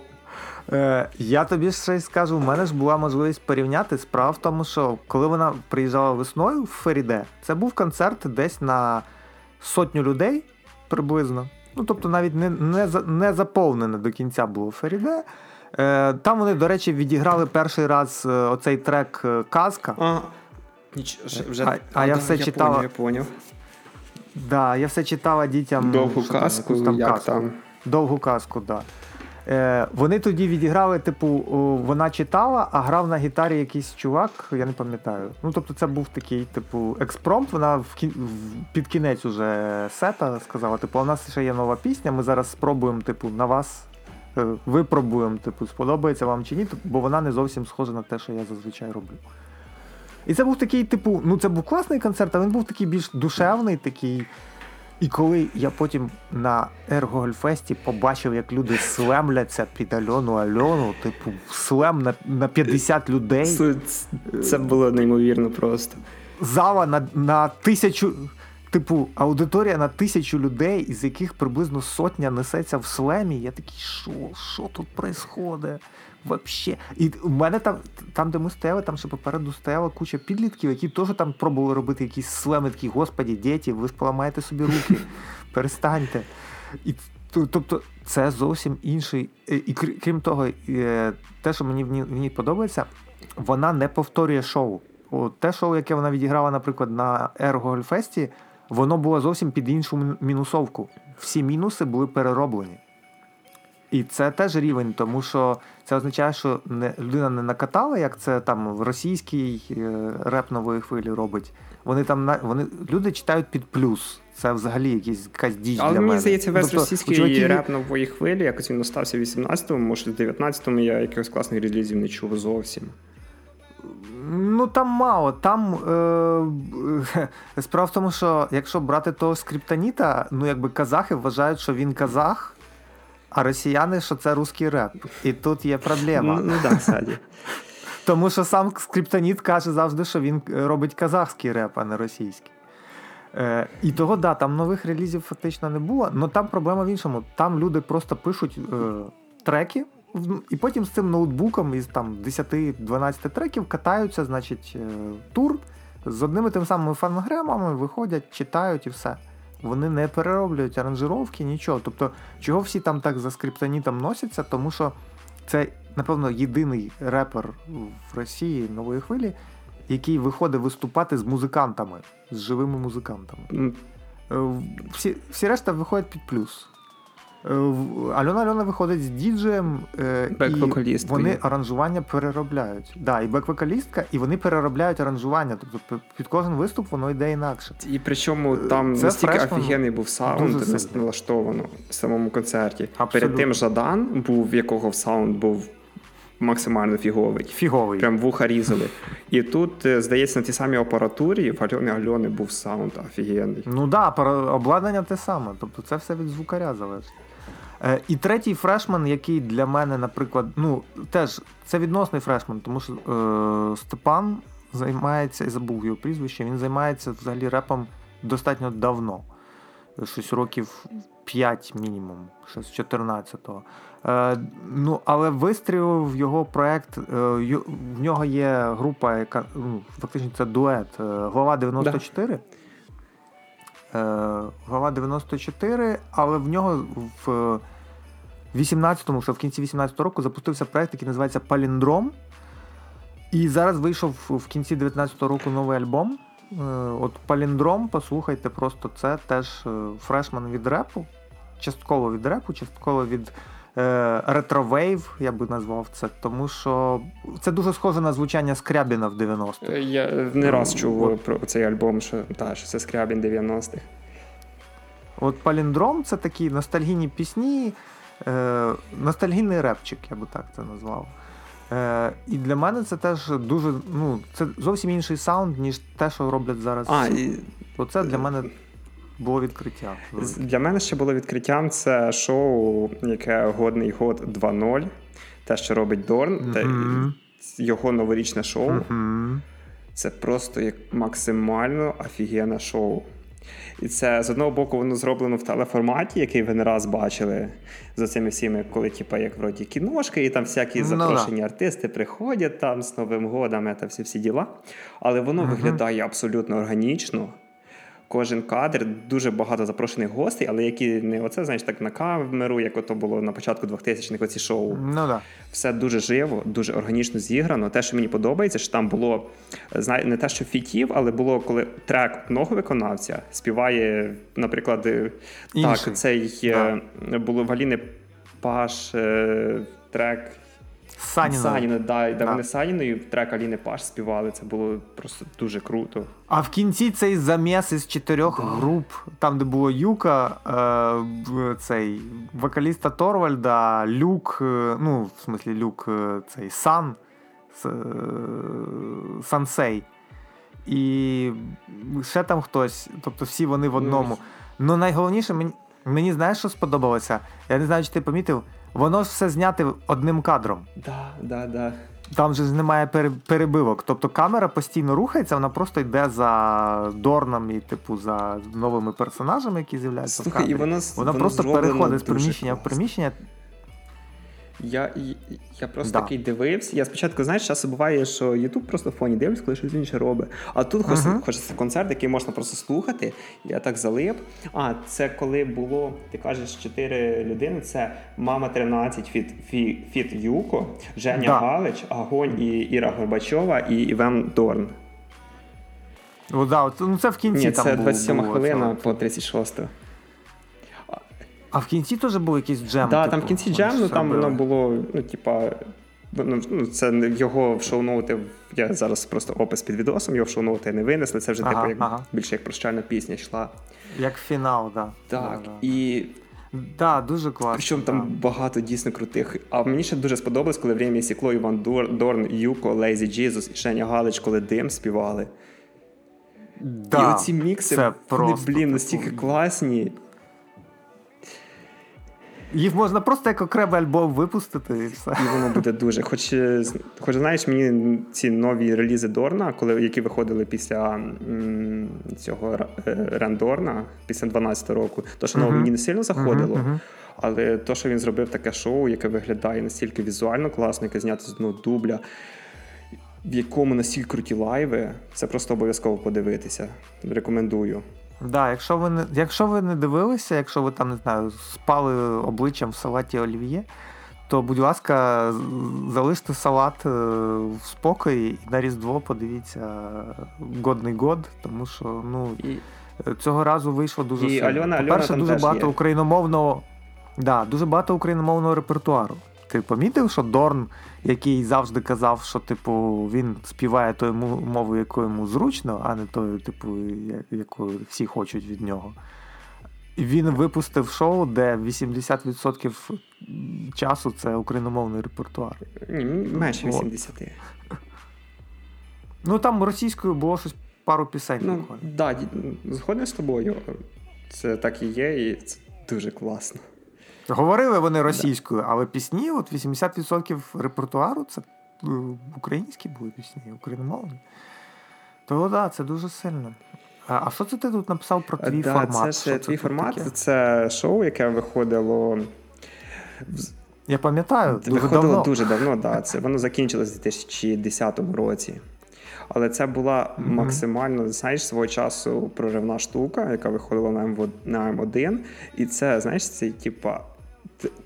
Е, я тобі ще й скажу, у мене ж була можливість порівняти. Справа в тому, що коли вона приїжджала весною в Феріде, це був концерт десь на сотню людей приблизно. Ну, тобто навіть не, не, не заповнене до кінця було Феріде. Е, там вони, до речі, відіграли перший раз е, оцей трек е, Казка. А, ніч, вже, вже, А- а я все я читала. Поняв, я поняв. Да, я все читала дітям. Довгу там, казку, якусь як казку. там. Довгу казку, так. Да. Е, вони тоді відіграли, типу, вона читала, а грав на гітарі якийсь чувак, я не пам'ятаю. Ну, тобто, це був такий, типу, експромт. Вона в кін... під кінець уже сета сказала: типу, у нас ще є нова пісня, ми зараз спробуємо, типу, на вас. е, Випробуємо, типу, сподобається вам чи ні, бо вона не зовсім схожа на те, що я зазвичай роблю. І це був такий, типу, ну це був класний концерт, а він був такий більш душевний, такий. І коли я потім на Ергогольфесті побачив, як люди слемляться під Альону Альону, типу, слем на, на 50 людей, Це, це було неймовірно просто. зала на, на тисячу. Типу, аудиторія на тисячу людей, із яких приблизно сотня несеться в слемі. Я такий, що, що тут відбувається? Вообще. І в мене там, там, де ми стояли, там ще попереду стояла куча підлітків, які теж там пробували робити якісь слеми, такі, господі, діти, ви ж поламаєте собі руки, *laughs* перестаньте. І тобто це зовсім інший. е, І крім того, е, те, що мені в ній, подобається, вона не повторює шоу. Те шоу, яке вона відіграла, наприклад, на Ергогольфесті, воно було зовсім під іншу мінусовку. Всі мінуси були перероблені. І це теж рівень, тому що це означає, що не, людина не накатала, як це там в російській е, реп нової хвилі робить. Вони там на вони люди читають під плюс. Це взагалі якийсь якась діч Але для мені мене. здається, весь Тобто, російський чуваків- реп нової хвилі, якось він остався в 18-му, може, в 19-му я якихось класних релізів не чув зовсім. Ну там мало. Там е, е, *laughs* справа в тому, що якщо брати того скриптоніта, ну якби казахи вважають, що він казах, а росіяни, що це русський реп. І тут є проблема. Ну, ну да, саді. *laughs* Тому що сам скриптоніт каже завжди, що він робить казахський реп, а не російський. Е, і того, да, там нових релізів фактично не було. але там проблема в іншому. Там люди просто пишуть е, треки, і потім з цим ноутбуком із там 10-12 треків катаються, значить, е, тур з одними тим самими фонограмами, виходять, читають і все. Вони не перероблюють аранжировки, нічого. Тобто, чого всі там так за скриптонітом носяться, тому що це, напевно, єдиний репер в Росії нової хвилі, який виходить виступати з музикантами, з живими музикантами. Е, Всі, всі решта виходять під плюс. Е, в- Альона Альона виходить з діджеєм, е, і вони аранжування переробляють. Да, і бек-вокалістка, і вони переробляють аранжування. Тобто під кожен виступ воно йде інакше. І причому там Це настільки фрешман офігенний був саунд налаштовано в самому концерті. Абсолютно. Перед тим Жадан був, в якого саунд був максимально фіговий. Фіговий. Прям вуха різали. І тут, е, здається, на тій самій апаратурі в Альони Альони був саунд офігенний. Ну так, да, обладнання те саме. Тобто це все від звукаря залежить. Е, і третій фрешман, який для мене, наприклад, ну теж це відносний фрешман, тому що е, Степан займається, я забув його прізвище, він займається взагалі репом достатньо давно. Щось років 5 мінімум, ще з 14-го. Е, ну, але вистрілив його проект. Е, в нього є група, яка ну, фактично це дует. е, Глава 94. Е, глава 94, але в нього в 18-му, що в кінці 18-го року запустився проект, який називається Паліндром. І зараз вийшов в кінці 19-го року новий альбом. От Паліндром, послухайте, просто це теж фрешман від репу. Частково від репу, частково від ретровейв, я би назвав це, тому що це дуже схоже на звучання Скрябіна в 90-х. Е, Я не раз чув От. про цей альбом, що, та, що це Скрябін 90-х. От Паліндром це такі ностальгійні пісні, е, ностальгійний репчик, я би так це назвав. Е, і для мене це теж дуже, ну, це зовсім інший саунд, ніж те, що роблять зараз. А, і Оце для мене було відкриття. для мене ще було відкриттям це шоу, яке Годний год 2.0. Те, що робить Дорн, те, Мгм. його новорічне шоу. Мгм. Це просто як максимально офігенне шоу. І це з одного боку воно зроблено в телеформаті, який ви не раз бачили за цими всіми, коли типа як вроді кіношки, і там всякі Ну запрошені артисти приходять там з Новим годом, та всі всі діла. Але воно виглядає абсолютно органічно. Кожен кадр, дуже багато запрошених гостей, але які не оце, знаєш, так на камеру, як ото було на початку 2000-х оці шоу Ну да. все дуже живо, дуже органічно зіграно. Те, що мені подобається, що там було не те, що фітів, але було коли трек одного виконавця співає, наприклад, е, Інший. так, цей е, було в Аліни Паш е, трек Саніна. Саніна, да, Да. вони Саніною трек Аліни Паш співали. Це було просто дуже круто. А в кінці цей заміс із чотирьох груп, там, де було Юка, е, цей вокаліста Торвальда, Люк, е, ну, в смислі, Люк, е, цей Сан, е, Сансей. І ще там хтось, тобто всі вони в одному. Ну, найголовніше, мені, мені знаєш, що сподобалося? Я не знаю, чи ти помітив, воно ж все зняте одним кадром. Да, да, да. Там же немає пере- перебивок. Тобто камера постійно рухається, вона просто йде за Дорном і, типу, за новими персонажами, які з'являються. в Слухай, кадрі. і воно, Вона воно просто переходить з приміщення приміщення в приміщення. Я, я просто Да. такий дивився. Я спочатку, знаєш, часу буває, що Ютуб просто в фоні дивлюсь, коли щось інше робить. А тут хоч, Мгм. хоч це концерт, який можна просто слухати. Я так залип. А, це коли було, ти кажеш, чотири людини: це мама 13 Фіт, Фі, Фіт Юко, Женя Да. Галич, Агонь і Іра Горбачова і Іван Дорн. О, да, от, ну, це в кінці Ні, там це 27 було хвилина це. по 36. А в кінці теж був якийсь джем. Так, типу, там в кінці джем, ну там воно було, ну, типа. Ну, це його в шоу-ноути, я зараз просто опис під відосом, його в шоу-ноути не винесли. Це вже Ага, типу як ага. більше як прощальна пісня йшла. Як фінал, да. Так, Да, і Да, дуже класно. причому там багато дійсно крутих. А мені ще дуже сподобалось, коли время сікло Іван Дор- Дорн, Юко, Лейзі Джізус і Шеня Галич, коли дим співали. Да, і оці мікси, вони, блін, типу, настільки класні. Їх можна просто як окремий альбом випустити і все. І воно буде дуже. Хоч, е, хоч знаєш, мені ці нові релізи Дорна, коли, які виходили після м, цього е, Рендорна, після 12 року, то, що нове Мгм. мені не сильно заходило. Мгм, мгм. Але то, що він зробив таке шоу, яке виглядає настільки візуально класно, яке знято з одного дубля, в якому настільки круті лайви, це просто обов'язково подивитися. Рекомендую. Да, якщо ви не якщо ви не дивилися, якщо ви там не знаю, спали обличчям в салаті олів'є, то будь ласка, залиште салат е, в спокої і на Різдво подивіться годний год, тому що ну І е, цього разу вийшло дуже І сильно. Альона- Альона По-перше, там дуже теж багато є. україномовного. Да, дуже багато україномовного репертуару. Ти помітив, що Дорн, який завжди казав, що типу він співає тою мовою, якою йому зручно, а не тою, типу, якою всі хочуть від нього. Він випустив шоу, де 80% часу це україномовний репертуар. ні, менше Вот. 80. Ну там російською було щось пару пісень. Ну, буквально. да, згоден з тобою. Це так і є, і це дуже класно. Говорили вони російською, але пісні, от 80% репертуару це е, українські були пісні, україномовні. То так, да, це дуже сильно. А, що це ти тут написав про твій да, формат? Це ж твій формат. таке? Це шоу, яке виходило Я пам'ятаю, дуже Виходило давно. дуже давно, да. Це воно закінчилось у 2010 році. Але це була максимально, знаєш, свого часу проривна штука, яка виходила на М1, І це, знаєш, це типа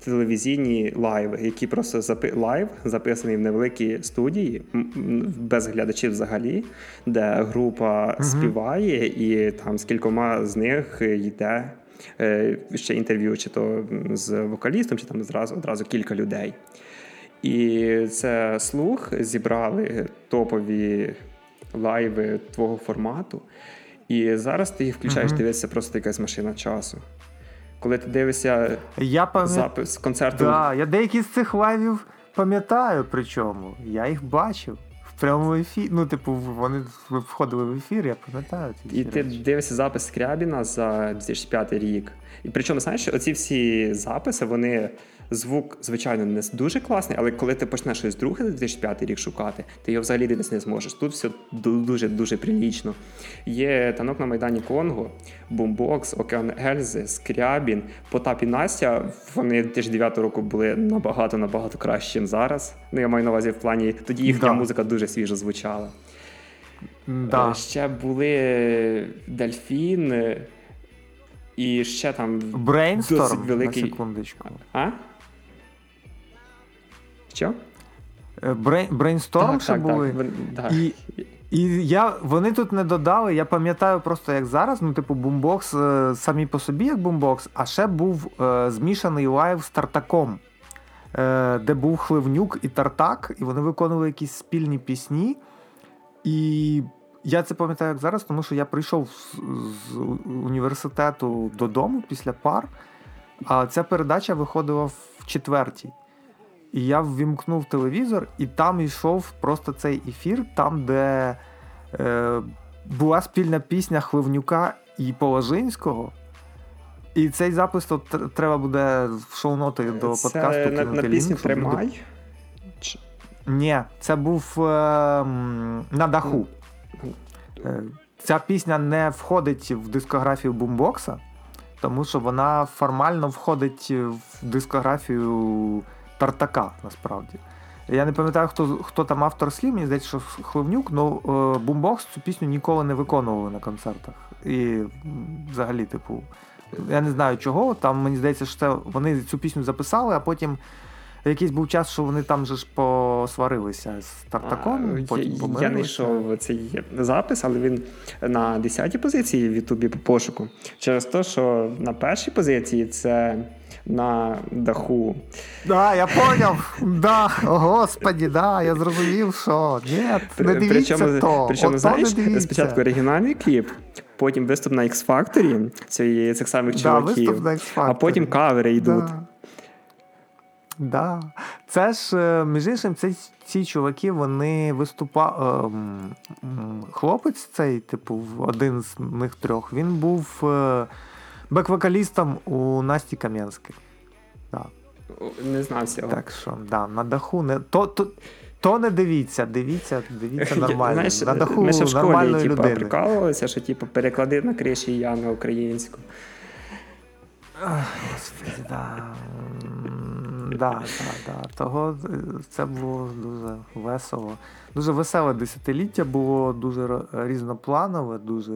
телевізійні лайви, які просто запи... лайв записаний в невеликій студії, без глядачів взагалі, де група співає, і там з кількома з них йде е, ще інтерв'ю, чи то з вокалістом, чи там зразу одразу кілька людей. І це, слухай зібрали топові лайви твого формату. І зараз ти їх включаєш, Мгм. дивишся просто якась машина часу. Коли ти дивишся Я пам'ят... запис концерту, Да, я деякі з цих лайвів пам'ятаю, причому. Я їх бачив в прямому ефірі. Ну, типу, вони входили в ефір, я пам'ятаю. і ти речі. дивишся запис Скрябіна за 2005 рік. І причому, знаєш, оці всі записи, вони звук, звичайно, не дуже класний, але коли ти почнеш щось друге за 2005 рік шукати, ти його взагалі десь не зможеш. Тут все дуже дуже прилічно. Є танок на Майдані Конго, Бумбокс, Океан Ельзи, Скрябін, Потап і Настя. Вони 2009 року були набагато набагато краще, ніж зараз. Ну я маю на увазі в плані, тоді їхня Да. музика дуже свіжо звучала. Да. Е, Ще були Дельфін. е, І ще там Брейнсторм, досить великий- на секундочку. А? Що? Е, Брейнсторм ще були. Так, так. І, і я, вони тут не додали. Я пам'ятаю просто як зараз. Ну, типу, бумбокс е, самі по собі як бумбокс, а ще був е, змішаний лайв з Тартаком, е, де був Хливнюк і Тартак, і вони виконували якісь спільні пісні. І я це пам'ятаю як зараз, тому що я прийшов з, з університету додому після пар, а ця передача виходила в четвертій. І я ввімкнув телевізор, і там йшов просто цей ефір, там, де е, була спільна пісня Хливнюка і Положинського. І цей запис то треба буде в шоу-ноти до Це подкасту. на, на пісню Тримай. Ні, це був е, на даху. Е, Ця пісня не входить в дискографію бумбокса, тому що вона формально входить в дискографію Тартака, насправді. Я не пам'ятаю, хто, хто там автор слів, мені здається, що Хливнюк, але бумбокс цю пісню ніколи не виконували на концертах. І взагалі, типу, я не знаю чого. Там мені здається, що це вони цю пісню записали, а потім якийсь був час, що вони там же ж посварилися з Тартаком. А, потім я, я помирилися. знайшов цей запис, але він на 10-й позиції в Ютубі по пошуку. Через те, що на першій позиції це на даху. Да, я поняв. Да, господі, да, я зрозумів, що ні, не дивіться причому, то. причому ото знаєш, не дивіться. спочатку оригінальний кліп, потім виступ на X Factor цих самих Да, чуваків, а потім кавери йдуть. Да. Да. Це ж, е, між іншим, ці, ці чуваки, вони виступали. Хлопець цей, типу, один з них трьох, він був е, бек-вокалістом у Насті Кам'янській. Да. Не знав цього. Так що, да, на даху не. То, то, то не дивіться, дивіться, дивіться *laughs* нормально. Знаєш, на даху ми ще в школі нормальної типу, людини. прикалувалися, що типу, переклади на криші я на українську. Господи, да. Да, да, да. Того е, це було дуже весело. Дуже веселе десятиліття було дуже різнопланове, дуже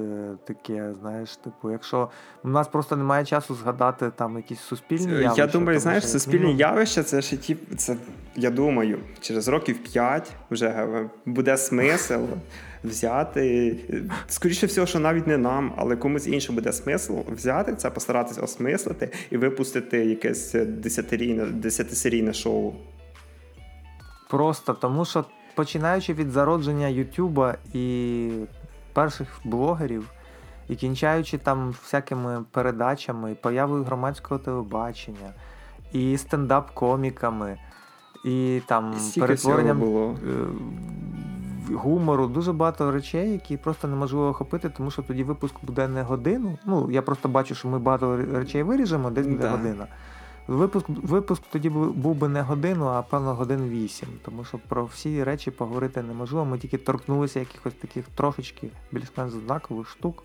таке, знаєш, типу, якщо у нас просто немає часу згадати там якісь суспільні явища. Я думаю, тому знаєш, що, суспільні явища це ще ті, це, я думаю, через років 5 вже е, буде смисл взяти. е, Скоріше всього, що навіть не нам, але комусь іншому буде смисл взяти це, постаратися осмислити і випустити якесь десятисерійне шоу. Просто тому, що починаючи від зародження Ютуба і перших блогерів, і кінчаючи там всякими передачами, появою громадського телебачення, і стендап-коміками, і там Стільки перетворенням було. Гумору, дуже багато речей, які просто неможливо охопити, тому що тоді випуск буде не годину. Ну, я просто бачу, що ми багато речей виріжемо, десь буде Да. година. Випуск, випуск тоді був би не годину, а певно годин вісім. Тому що про всі речі поговорити неможливо. Ми тільки торкнулися якихось таких трошечки більш-менш знакових штук.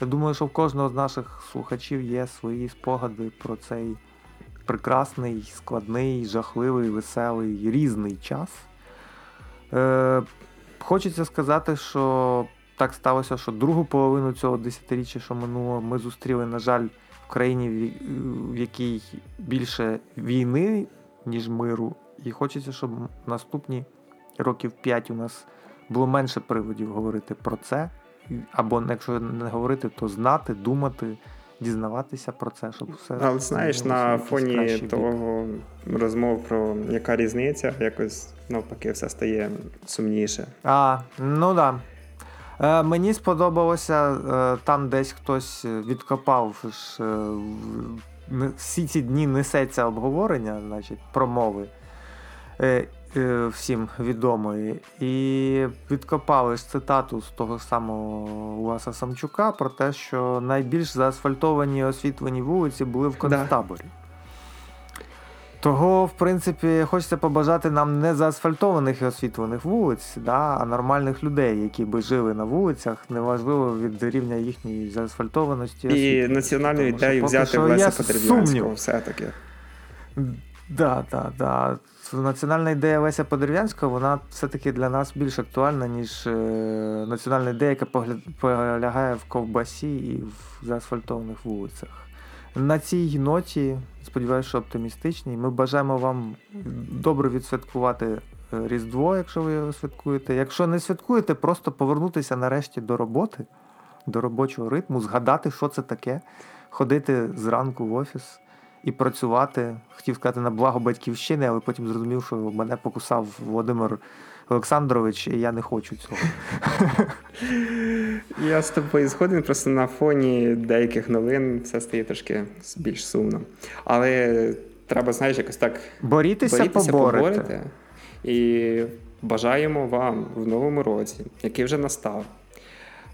Я думаю, що в кожного з наших слухачів є свої спогади про цей прекрасний, складний, жахливий, веселий, різний час. Е, хочеться сказати, що так сталося, що другу половину цього десятиріччя, що минуло, ми зустріли, на жаль, в країні, в- якій більше війни, ніж миру. І хочеться, щоб наступні років 5 у нас було менше приводів говорити про це. Або якщо не говорити, то знати, думати, дізнаватися про це, щоб все. Але знаєш, на фоні кращий бік. того розмов про яка різниця, якось навпаки все стає сумніше. А, ну да. Е, мені сподобалося, е, там десь хтось відкопав ж, е, всі ці дні несеться обговорення, значить, промови. Е, всім відомої. І відкопали ж цитату з того самого Уаса Самчука про те, що найбільш заасфальтовані і освітлені вулиці були в концтаборі. Того, в принципі, хочеться побажати нам не заасфальтованих і освітлених вулиць, да, а нормальних людей, які би жили на вулицях, неважливо від рівня їхньої заасфальтованості. І національну ідею взяти в є Леся Подерев'янського все-таки. Да, да, да. Національна ідея Леся Подерев'янського, вона все-таки для нас більш актуальна, ніж е, національна ідея, яка полягає в ковбасі і в заасфальтованих вулицях. На цій ноті, сподіваюся, що оптимістичній, ми бажаємо вам добре відсвяткувати е, Різдво, якщо ви його святкуєте. Якщо не святкуєте, просто повернутися нарешті до роботи, до робочого ритму, згадати, що це таке, ходити зранку в офіс і працювати. Хотів сказати на благо батьківщини, але потім зрозумів, що мене покусав Володимир Олександрович, і я не хочу цього. *laughs* Я з тобою згоден, просто на фоні деяких новин все стає трошки більш сумно. Але треба, знаєш, якось так борітися, поборете. поборете. І бажаємо вам в новому році, який вже настав,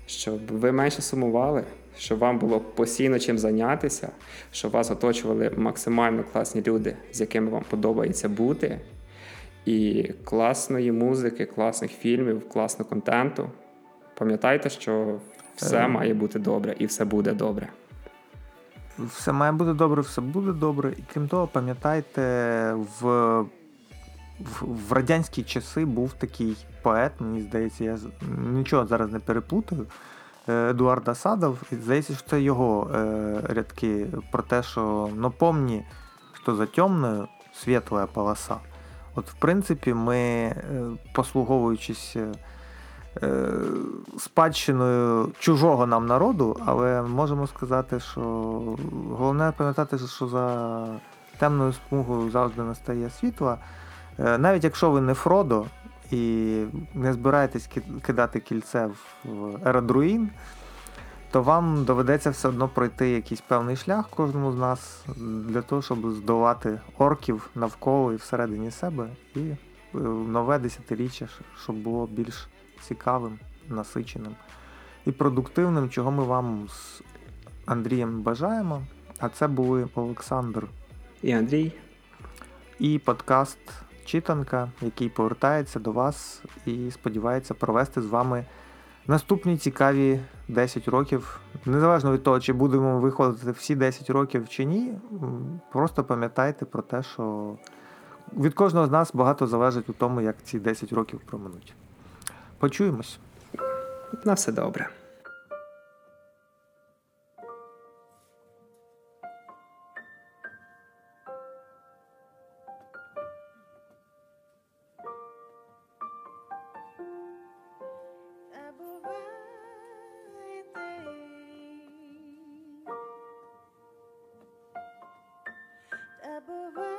щоб ви менше сумували, щоб вам було постійно чим зайнятися, щоб вас оточували максимально класні люди, з якими вам подобається бути. І класної музики, класних фільмів, класного контенту. Пам'ятайте, що все Е. має бути добре і все буде добре. Все має бути добре, все буде добре. І крім того, пам'ятайте, в, в, в радянські часи був такий поет, мені здається, я нічого зараз не переплутаю. Е, Едуард Асадов, і здається, що це його е, рядки про те, що ну помні, що за темною світла полоса. От, в принципі, ми, е, послуговуючись е, е, спадщиною чужого нам народу, але можемо сказати, що головне пам'ятати, що за темною смугою завжди настає світло. Е, Навіть якщо ви не Фродо і не збираєтесь кидати кільце в Ерадруїн, то вам доведеться все одно пройти якийсь певний шлях кожному з нас для того, щоб здолати орків навколо і всередині себе, і е, нове десятиріччя, щоб було більш цікавим, насиченим і продуктивним, чого ми вам з Андрієм бажаємо. А це були Олександр І Андрій, і подкаст Читанка, який повертається до вас і сподівається провести з вами наступні цікаві 10 років. Незалежно від того, чи будемо виходити всі 10 років чи ні, просто пам'ятайте про те, що від кожного з нас багато залежить у тому, як ці 10 років проминуть. Почуємось. на все добре. Та